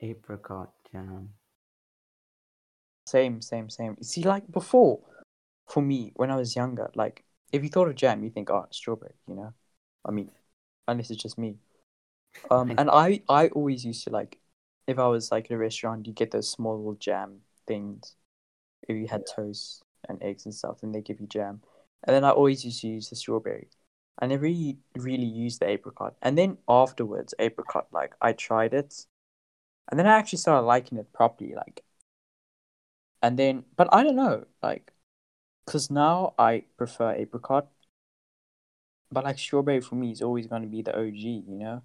Apricot jam. Same, same, same. See, like before, for me, when I was younger, like if you thought of jam, you think, oh, strawberry, you know? I mean, unless it's just me. Um, and I, I always used to like, if I was like at a restaurant, you get those small little jam things. If you had toast and eggs and stuff, then they give you jam. And then I always used to use the strawberry. I never really, really used the apricot. And then afterwards, apricot, like I tried it, and then I actually started liking it properly. Like, and then, but I don't know, like, Cause now I prefer apricot, but like strawberry for me is always going to be the OG. You know.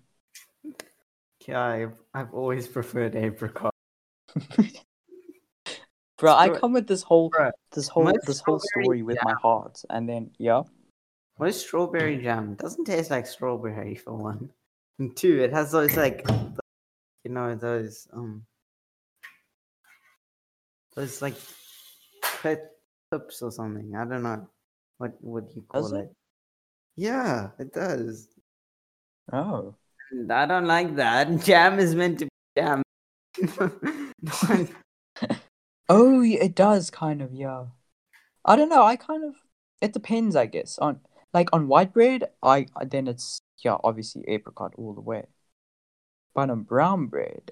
Yeah, I've, I've always preferred apricot. Bro, I come with this whole Bruh, this whole this whole story with my heart, and then yeah. What is strawberry jam? It doesn't taste like strawberry for one. And two, it has those like, you know, those um, those like pet pips or something. I don't know what what you call it? it? Yeah, it does. Oh. And I don't like that. Jam is meant to be jam. Oh, it does kind of, yeah. I don't know. I kind of. It depends, I guess. On like on white bread, I- then it's yeah, obviously apricot all the way. But on brown bread,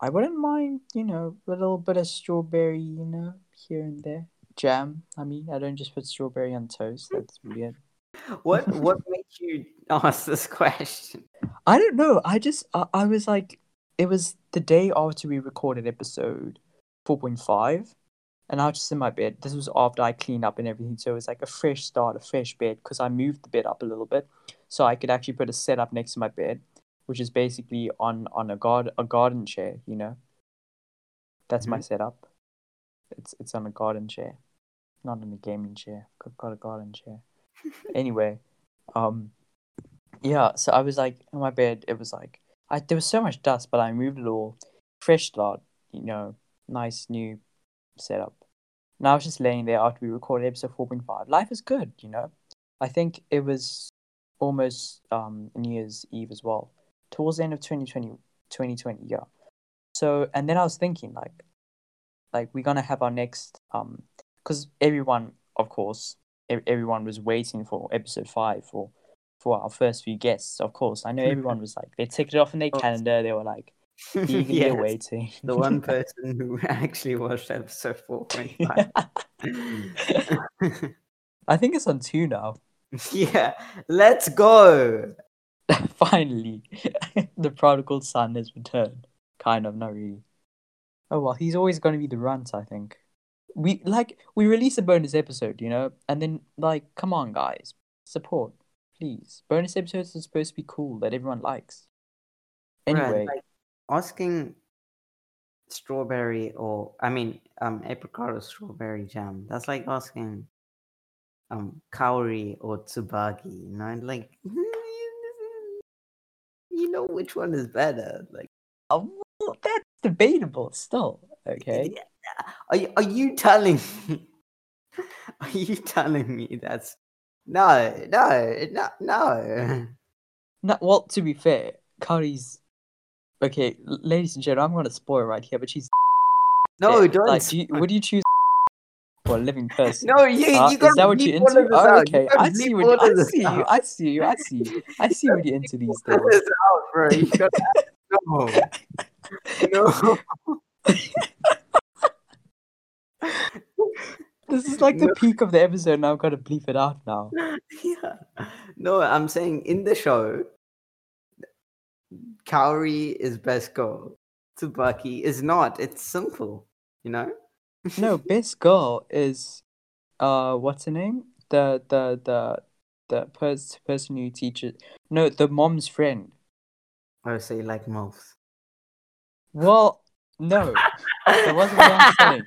I wouldn't mind, you know, a little bit of strawberry, you know, here and there. Jam. I mean, I don't just put strawberry on toast. That's weird. what what makes you ask this question? I don't know. I just I, I was like, it was the day after we recorded episode four point five, and I was just in my bed. This was after I cleaned up and everything, so it was like a fresh start, a fresh bed because I moved the bed up a little bit, so I could actually put a setup next to my bed, which is basically on on a guard a garden chair. You know, that's my setup. It's it's on a garden chair, not on a gaming chair. Got, got a garden chair. anyway, um, yeah. So I was like in my bed. It was like I there was so much dust, but I moved it all. Fresh start, you know, nice new setup. Now I was just laying there after we recorded episode four point five. Life is good, you know. I think it was almost um New Year's Eve as well, towards the end of 2020, 2020 yeah. So and then I was thinking like, like we're gonna have our next um, because everyone, of course, ev- everyone was waiting for episode five for for our first few guests. Of course, I know everyone was like they ticked it off in their calendar. They were like eagerly Yes, awaiting. the one person who actually watched episode four point five. I think it's on two now. yeah, let's go. Finally, the prodigal son has returned. Kind of, not really. Oh well, he's always going to be the runt. I think. We like we release a bonus episode, you know, and then like, come on, guys, support, please. Bonus episodes are supposed to be cool that everyone likes. Anyway, like, asking strawberry or I mean um apricot or strawberry jam. That's like asking um Kaori or tsubaki, you know, like you know which one is better. Like oh, well, that's debatable still. Okay. are you, are you telling me are you telling me that's no no no no No, well, to be fair, Kaori's okay, ladies and gentlemen. I'm going to spoil right here, but she's no don't like, do you, would you choose for a living person? no you, Uh, you is gotta that what you're into? Oh. You okay, gotta I see what you, I of this see you. I see you, I see you, I see what you're into these days. this out, bro. You gotta- no. No. This is like the No. peak of the episode, and I've got to bleep it out now. yeah. No, I'm saying in the show, Kaori is best girl. Tsubaki is not. It's simple, you know? No, best girl is, uh, what's her name? The the the the pers- person who teaches. No, the mom's friend. Oh, so you like MOLFs. Well, no, that wasn't what I'm saying.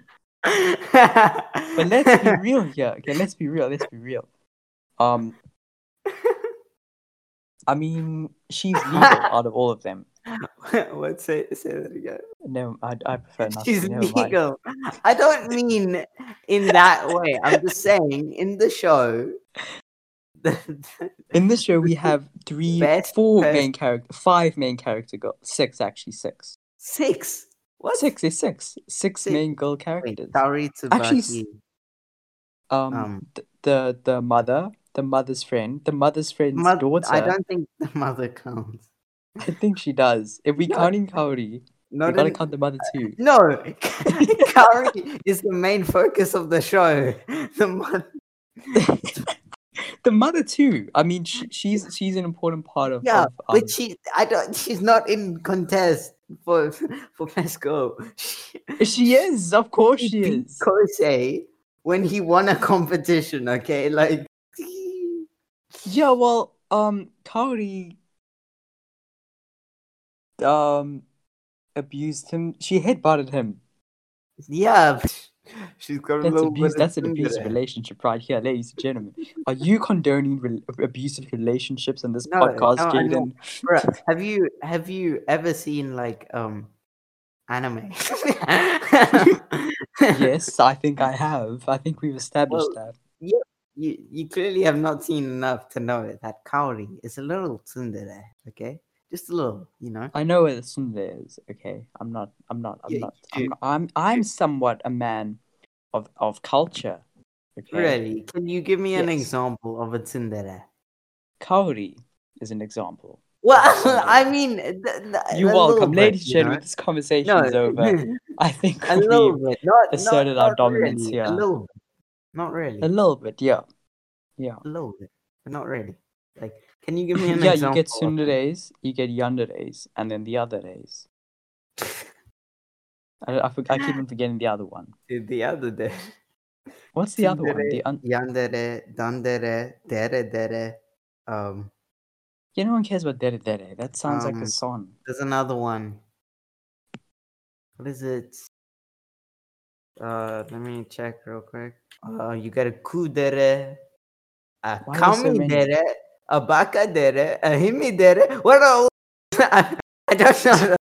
But let's be real here. Okay, let's be real. Let's be real. Um, I mean, she's legal out of all of them. what? Say, say that again. No, I, I prefer not. She's to. Never legal. I don't mean in that way. I'm just saying in the show. The, In this show, we have three, four pers- main character, five main character girls, six actually, six, six. What? six is six, six Six. main girl Wait, characters. Kaori Actually, Um, um, th- the the mother, the mother's friend, the mother's friend's Moth- daughter. I don't think the mother counts. I think she does. If we No. counting Kaori, we Not gotta in- count the mother too. No, Kaori is the main focus of the show. The mother, the mother too. I mean, she, she's she's an important part of. yeah, of, um, but she, I don't. She's not in contest for for girl. She, she is, of course, she is. Kosei when he won a competition. Okay, like Yeah, well, um, Kaori, um, abused him. She headbutted him. yeah, she's got a That's little abuse. bit That's an abusive relationship right here, ladies and gentlemen. Are you condoning re- abusive relationships in this No, podcast, no, Jaden? Bruh, have you have you ever seen like um anime? yes, I think I have. I think we've established Well, that. you you clearly have not seen enough to know that Kaori is a little tsundere, okay? Just a little, you know. I know where the tsundere is. Okay, I'm not. I'm not. I'm Yeah, not. I'm, not, I'm. I'm somewhat a man of of culture. Okay. Really? Can you give me an example of a tsundere? Kaori is an example. Well, I mean, th- th- You're welcome, bit, ladies and gentlemen. This conversation No, is over. I think a we little bit, not asserted not, our not dominance really, here. A little bit, not really, a little bit. Yeah, yeah. a little bit, but not really. Like, can you give me an yeah, you get of- tsunderes, you get yanderes, and then the other days. I, I, I keep on forgetting the other one. the other day. What's the other one? The un- Yandere, dandere, dere dere. Um, yeah, no one cares about dere dere. That sounds like Um, a song. there's another one. What is it? Uh, let me check real quick. Uh, you got a kudere, a Why are so many? dere, a baka dere, a hime dere. What are I, I don't know.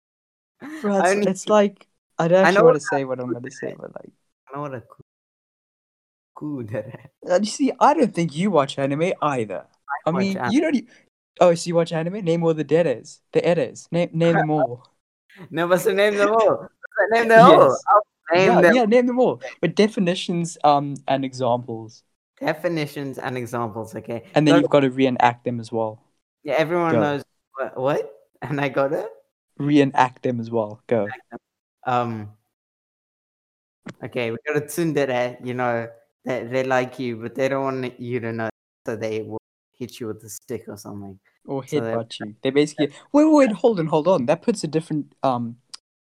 Bro, I it's, it's like I don't actually want what to say what I'm going to say, but like, I know what a ku- kudere. uh, you see, I don't think you watch anime either. I, watch mean, anime. you don't. Oh, so you watch anime? Name all the deres, the eres. Name name them all. No, but so name them all. Name them all. Yes. I'll name yeah, them. yeah, name them all. With definitions, um, and examples, Definitions and examples. Okay. and then So- you've got to reenact them as well. yeah, everyone Go. knows what, what, and I got it. Reenact them as well. Go. Um. Okay, we got a tsundere. You know, they they like you, but they don't want you to know, so they will hit you with a stick or something. Or So you. They basically wait, wait, wait, hold on, hold on. That puts a different um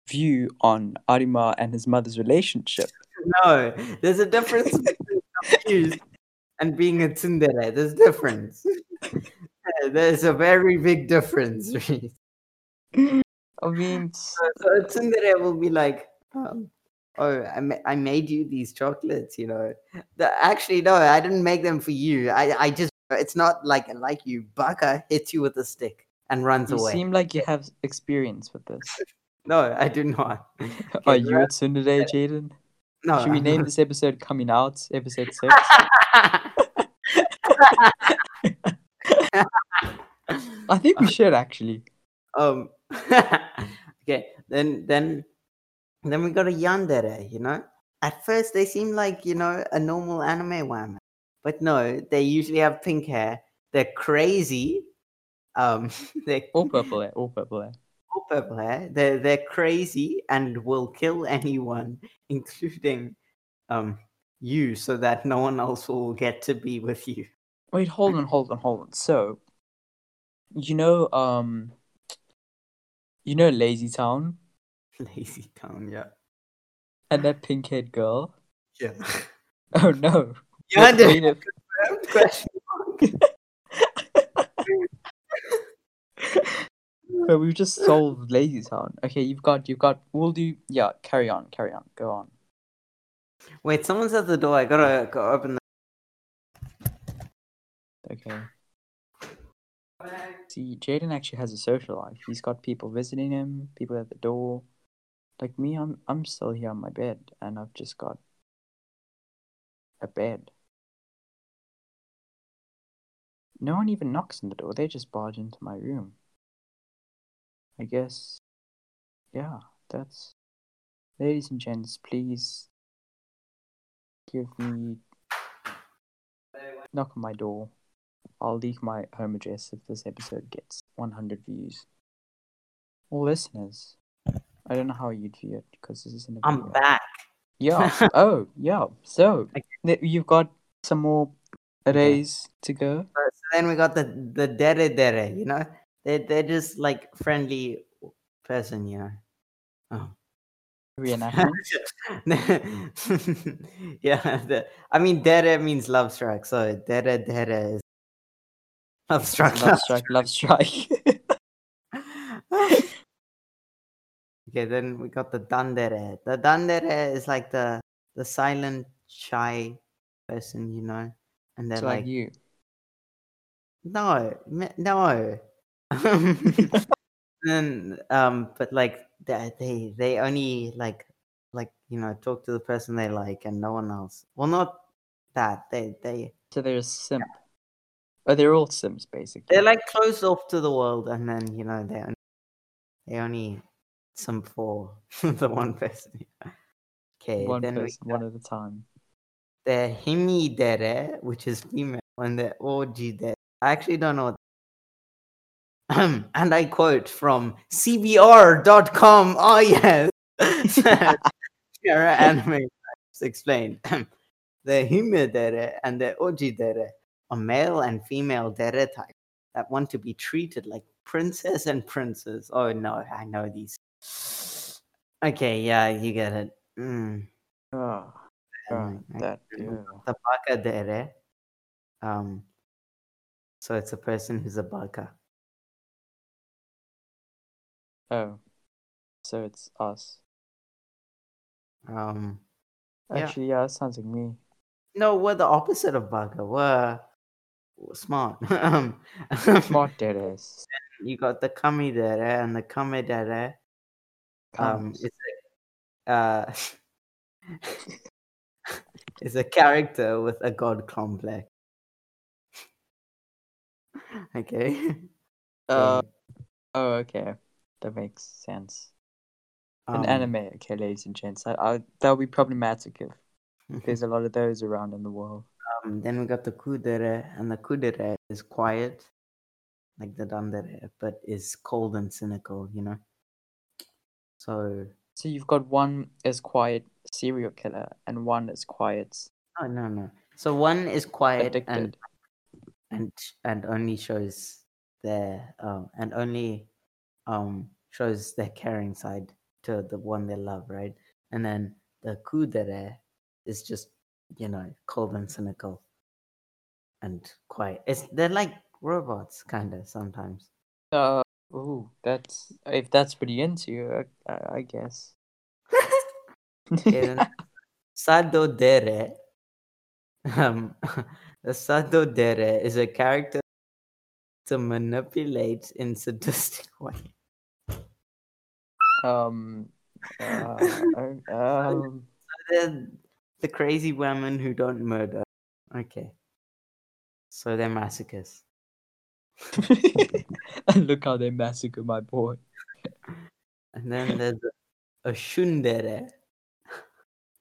view on Arima and his mother's relationship. No, there's a difference between confused and being a tsundere. There's difference. There's a very big difference. I mean, So, so a tsundere will be like, um, oh, I, ma- I made you these chocolates, you know. The, actually, no, I didn't make them for you. I, I just, it's not like like you. Baka hits you with a stick and runs you away. seem like you have experience with this. No, I do not. Are you a tsundere, Jaden? No. Should we name this episode "Coming Out"? Episode six. I think we should actually. um. okay, then then then we got a yandere. You know, at first they seem like you know a normal anime woman, but no, they usually have pink hair. They're crazy. Um, they're All purple hair. All purple hair. Purple. They're they're crazy and will kill anyone, including um you, so that no one else will get to be with you. Wait, hold on, hold on, hold on. So, you know, um, you know, Lazy Town Lazy town, yeah. and that pink-haired girl. Yeah. Oh no. Yeah, a- question But we've just solved Lazy Town. Okay, you've got, you've got. We'll do. Yeah, carry on, carry on, go on. Wait, someone's at the door. I gotta go open the. Okay. See, Jaden actually has a social life. He's got people visiting him, people at the door. Like me, I'm I'm still here on my bed, and I've just got a bed. No one even knocks on the door. They just barge into my room. I guess, yeah, that's. Ladies and gents, please give me. Knock on my door. I'll leak my home address if this episode gets 100 views. Or listeners. I don't know how you'd view it because this isn't a I'm video. back. Yeah. oh, yeah. So, th- you've got some more arrays to go. So then we got the the dere dere. You know, they they're just like friendly person. You know. Oh. Reenactment. yeah, the, I mean, dere means love strike, so dere dere is love struck. love strike, love strike. okay, then we got the dandere. The dandere is like the the silent, shy person, you know, and they're It's like, like you. no, no. then, um, but like they they they only like like you know talk to the person they like and no one else. Well, not that they they So they're a simp. Oh, they're all simps basically. they're like closed off to the world, and then you know they only, they only some for the one person. Okay, one then we person, one at a time. the hime dere, which is female, and the oji dere. I actually don't know. What and I quote from CBR.com. Oh yes, Sarah Anime explained. the hime dere and the oji dere are male and female dere type that want to be treated like princess and princes. Oh no, I know these. Okay, yeah, you get it. Mm. Oh, God, that. Yeah. the baka dere. Um, so it's a person who's a baka. Oh, so it's us. Um, Actually, yeah, that sounds like me. no, we're the opposite of baka. We're, we're smart. um, Smart dead ass. you got the kami dere and the kame dere. Um, it's a, uh, it's a character with a god complex. okay. Uh, So, oh, okay. That makes sense. An um, anime, okay, ladies and gents. I, I, that would be problematic if there's a lot of those around in the world. Um, then we got the kudere, and the kudere is quiet, like the dandere, but is cold and cynical, you know. So, So you've got one as quiet serial killer and one as quiet oh no, no. So one is quiet and addicted. and and only shows their um and only um shows their caring side to the one they love, right? And then the kudere is just you know cold and cynical and quiet. It's they're like robots, kind of sometimes. Uh, ooh, that's if that's what you're into, I, I, guess. Sado Dere. Um, the Sado Dere is a character to manipulate in sadistic way. Um, uh, um, They're the crazy women who don't murder. Okay. So they're massacres. and look how they massacre my boy. And then there's a, a Shundere.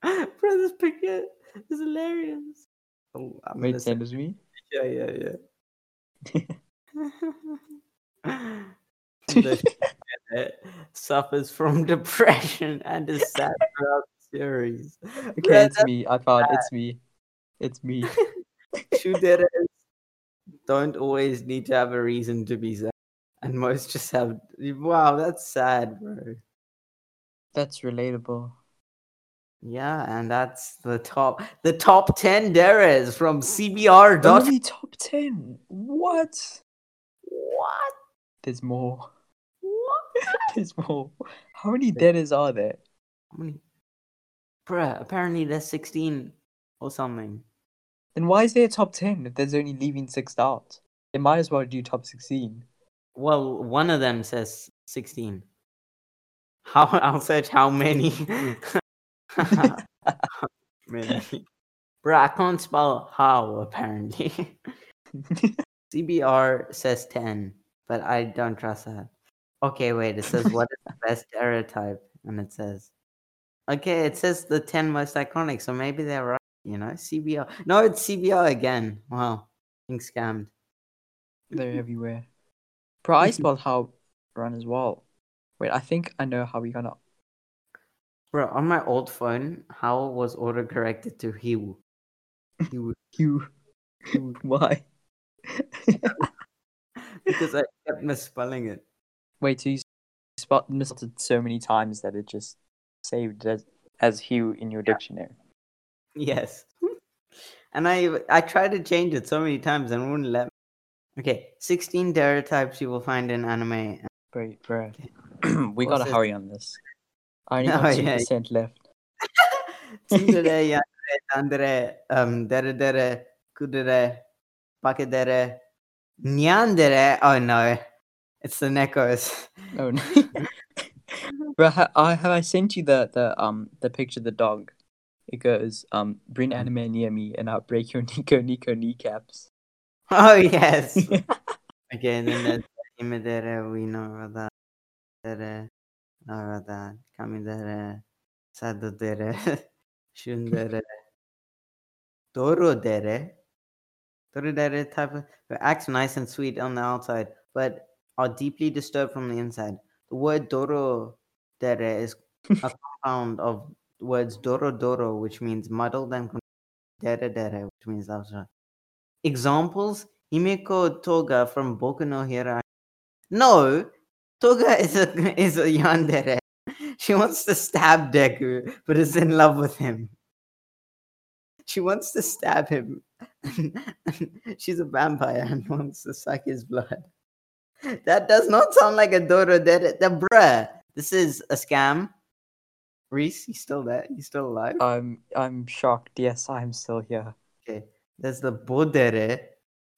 Bro, this picture is hilarious. Oh, I'm Wait, gonna say- send us me. Yeah, yeah, yeah. suffers from depression and is sad throughout the series. Okay, it's me. I found it's me. It's me. Shunderes don't always need to have a reason to be sad. And most just have wow, that's sad, bro. That's relatable. Yeah, and that's the top the top ten Deres from CBR. Only top ten. What? what? There's more. What? There's more. How many deaders are there? How many? Bruh, apparently there's 16 or something. Then why is there a top ten if there's only leaving six out? They might as well do top sixteen. Well, one of them says 16. How I'll search how many. many. Bruh, I can't spell how apparently. CBR says 10, but I don't trust that. Okay, wait, it says what is the best stereotype? And it says, okay, it says the 10 most iconic, so maybe they're right, you know? CBR. No, it's CBR again. Wow, being scammed. They're everywhere. Bro, I spelled how run as well. Wait, I think I know how we gonna. Bro, on my old phone, how was autocorrected to? Hiwu. You. Why? because I kept misspelling it. Wait, so you spelled misspelled it so many times that it just saved as as Hugh in your dictionary. Yes. And I I tried to change it so many times and wouldn't let me. Okay, 16 stereotypes you will find in anime. Wait, bro. we What's gotta this? hurry on this. I only yeah. percent left. Tsundere, yandere, dandere, um, dere dere, kudere, pakedere, nyandere. Oh no, it's the Nekos. Oh no. Bro, have I sent you the the um the picture of the dog. It goes um bring anime near me and I'll break your Nico Nico kneecaps. Oh yes. okay, and then there's imedere, we know that. Dere, about that. Kamidere, sadodere, shundere, dorodere. Dorodere type of it acts nice and sweet on the outside, but are deeply disturbed from the inside. The word doro dere is a compound of words doro doro, which means muddled, and dere dere, which means right. Examples: Himiko Toga from Boku no Hero. No, Toga is a is a yandere. She wants to stab Deku, but is in love with him. She wants to stab him. She's a vampire and wants to suck his blood. That does not sound like a Doro Dere. The bruh. This is a scam. Reese, you still there? You still alive? I'm I'm shocked. Yes, I'm still here. Okay. There's the Bodere.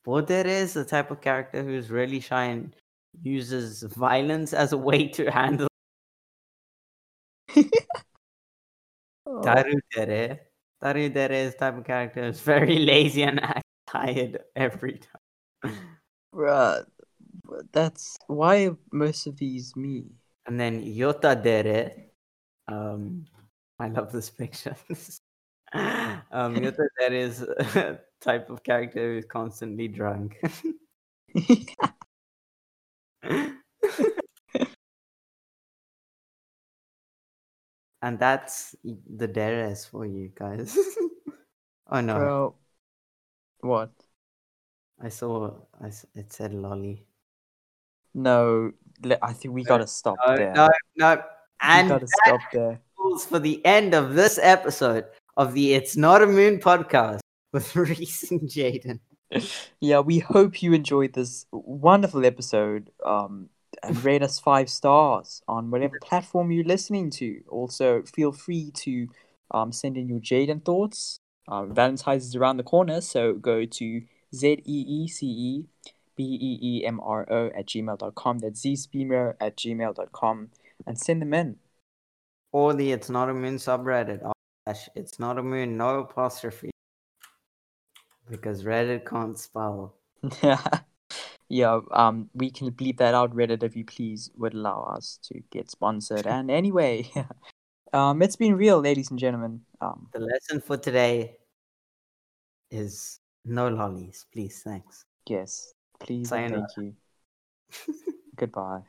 Bodere is the type of character who's really shy and uses violence as a way to handle Oh, Darudere. Darudere is the type of character who's very lazy and tired every time. bruh, that's why most of these me. And then Yota Yotadere. Um, I love this picture. um, Yota Yotadere is a type of character who's constantly drunk. and that's the deres for you guys. oh no, Bro, what? I saw I, it said lolly. No, I think we gotta stop No, there. no, no. we And gotta that stop there. for the end of this episode of the It's Not a Mood podcast with Reese and Jaden. yeah, we hope you enjoyed this wonderful episode. Um, and rate us five stars on whatever platform you're listening to. Also, feel free to um send in your Jaden thoughts. Uh, Valentine's is around the corner, so go to z e e c e b e e m r o at gmail.com. That's zspeamer at gmail.com and send them in. Or the It's Not a Mood subreddit. Oh, it's not a mood, no apostrophe. Because Reddit can't spell. yeah, um, we can bleep that out. Reddit, if you please, would allow us to get sponsored. And anyway, um, it's been real, ladies and gentlemen. Um, The lesson for today is no lollies, please. Thanks. yes, please Sayonara. thank you. Goodbye.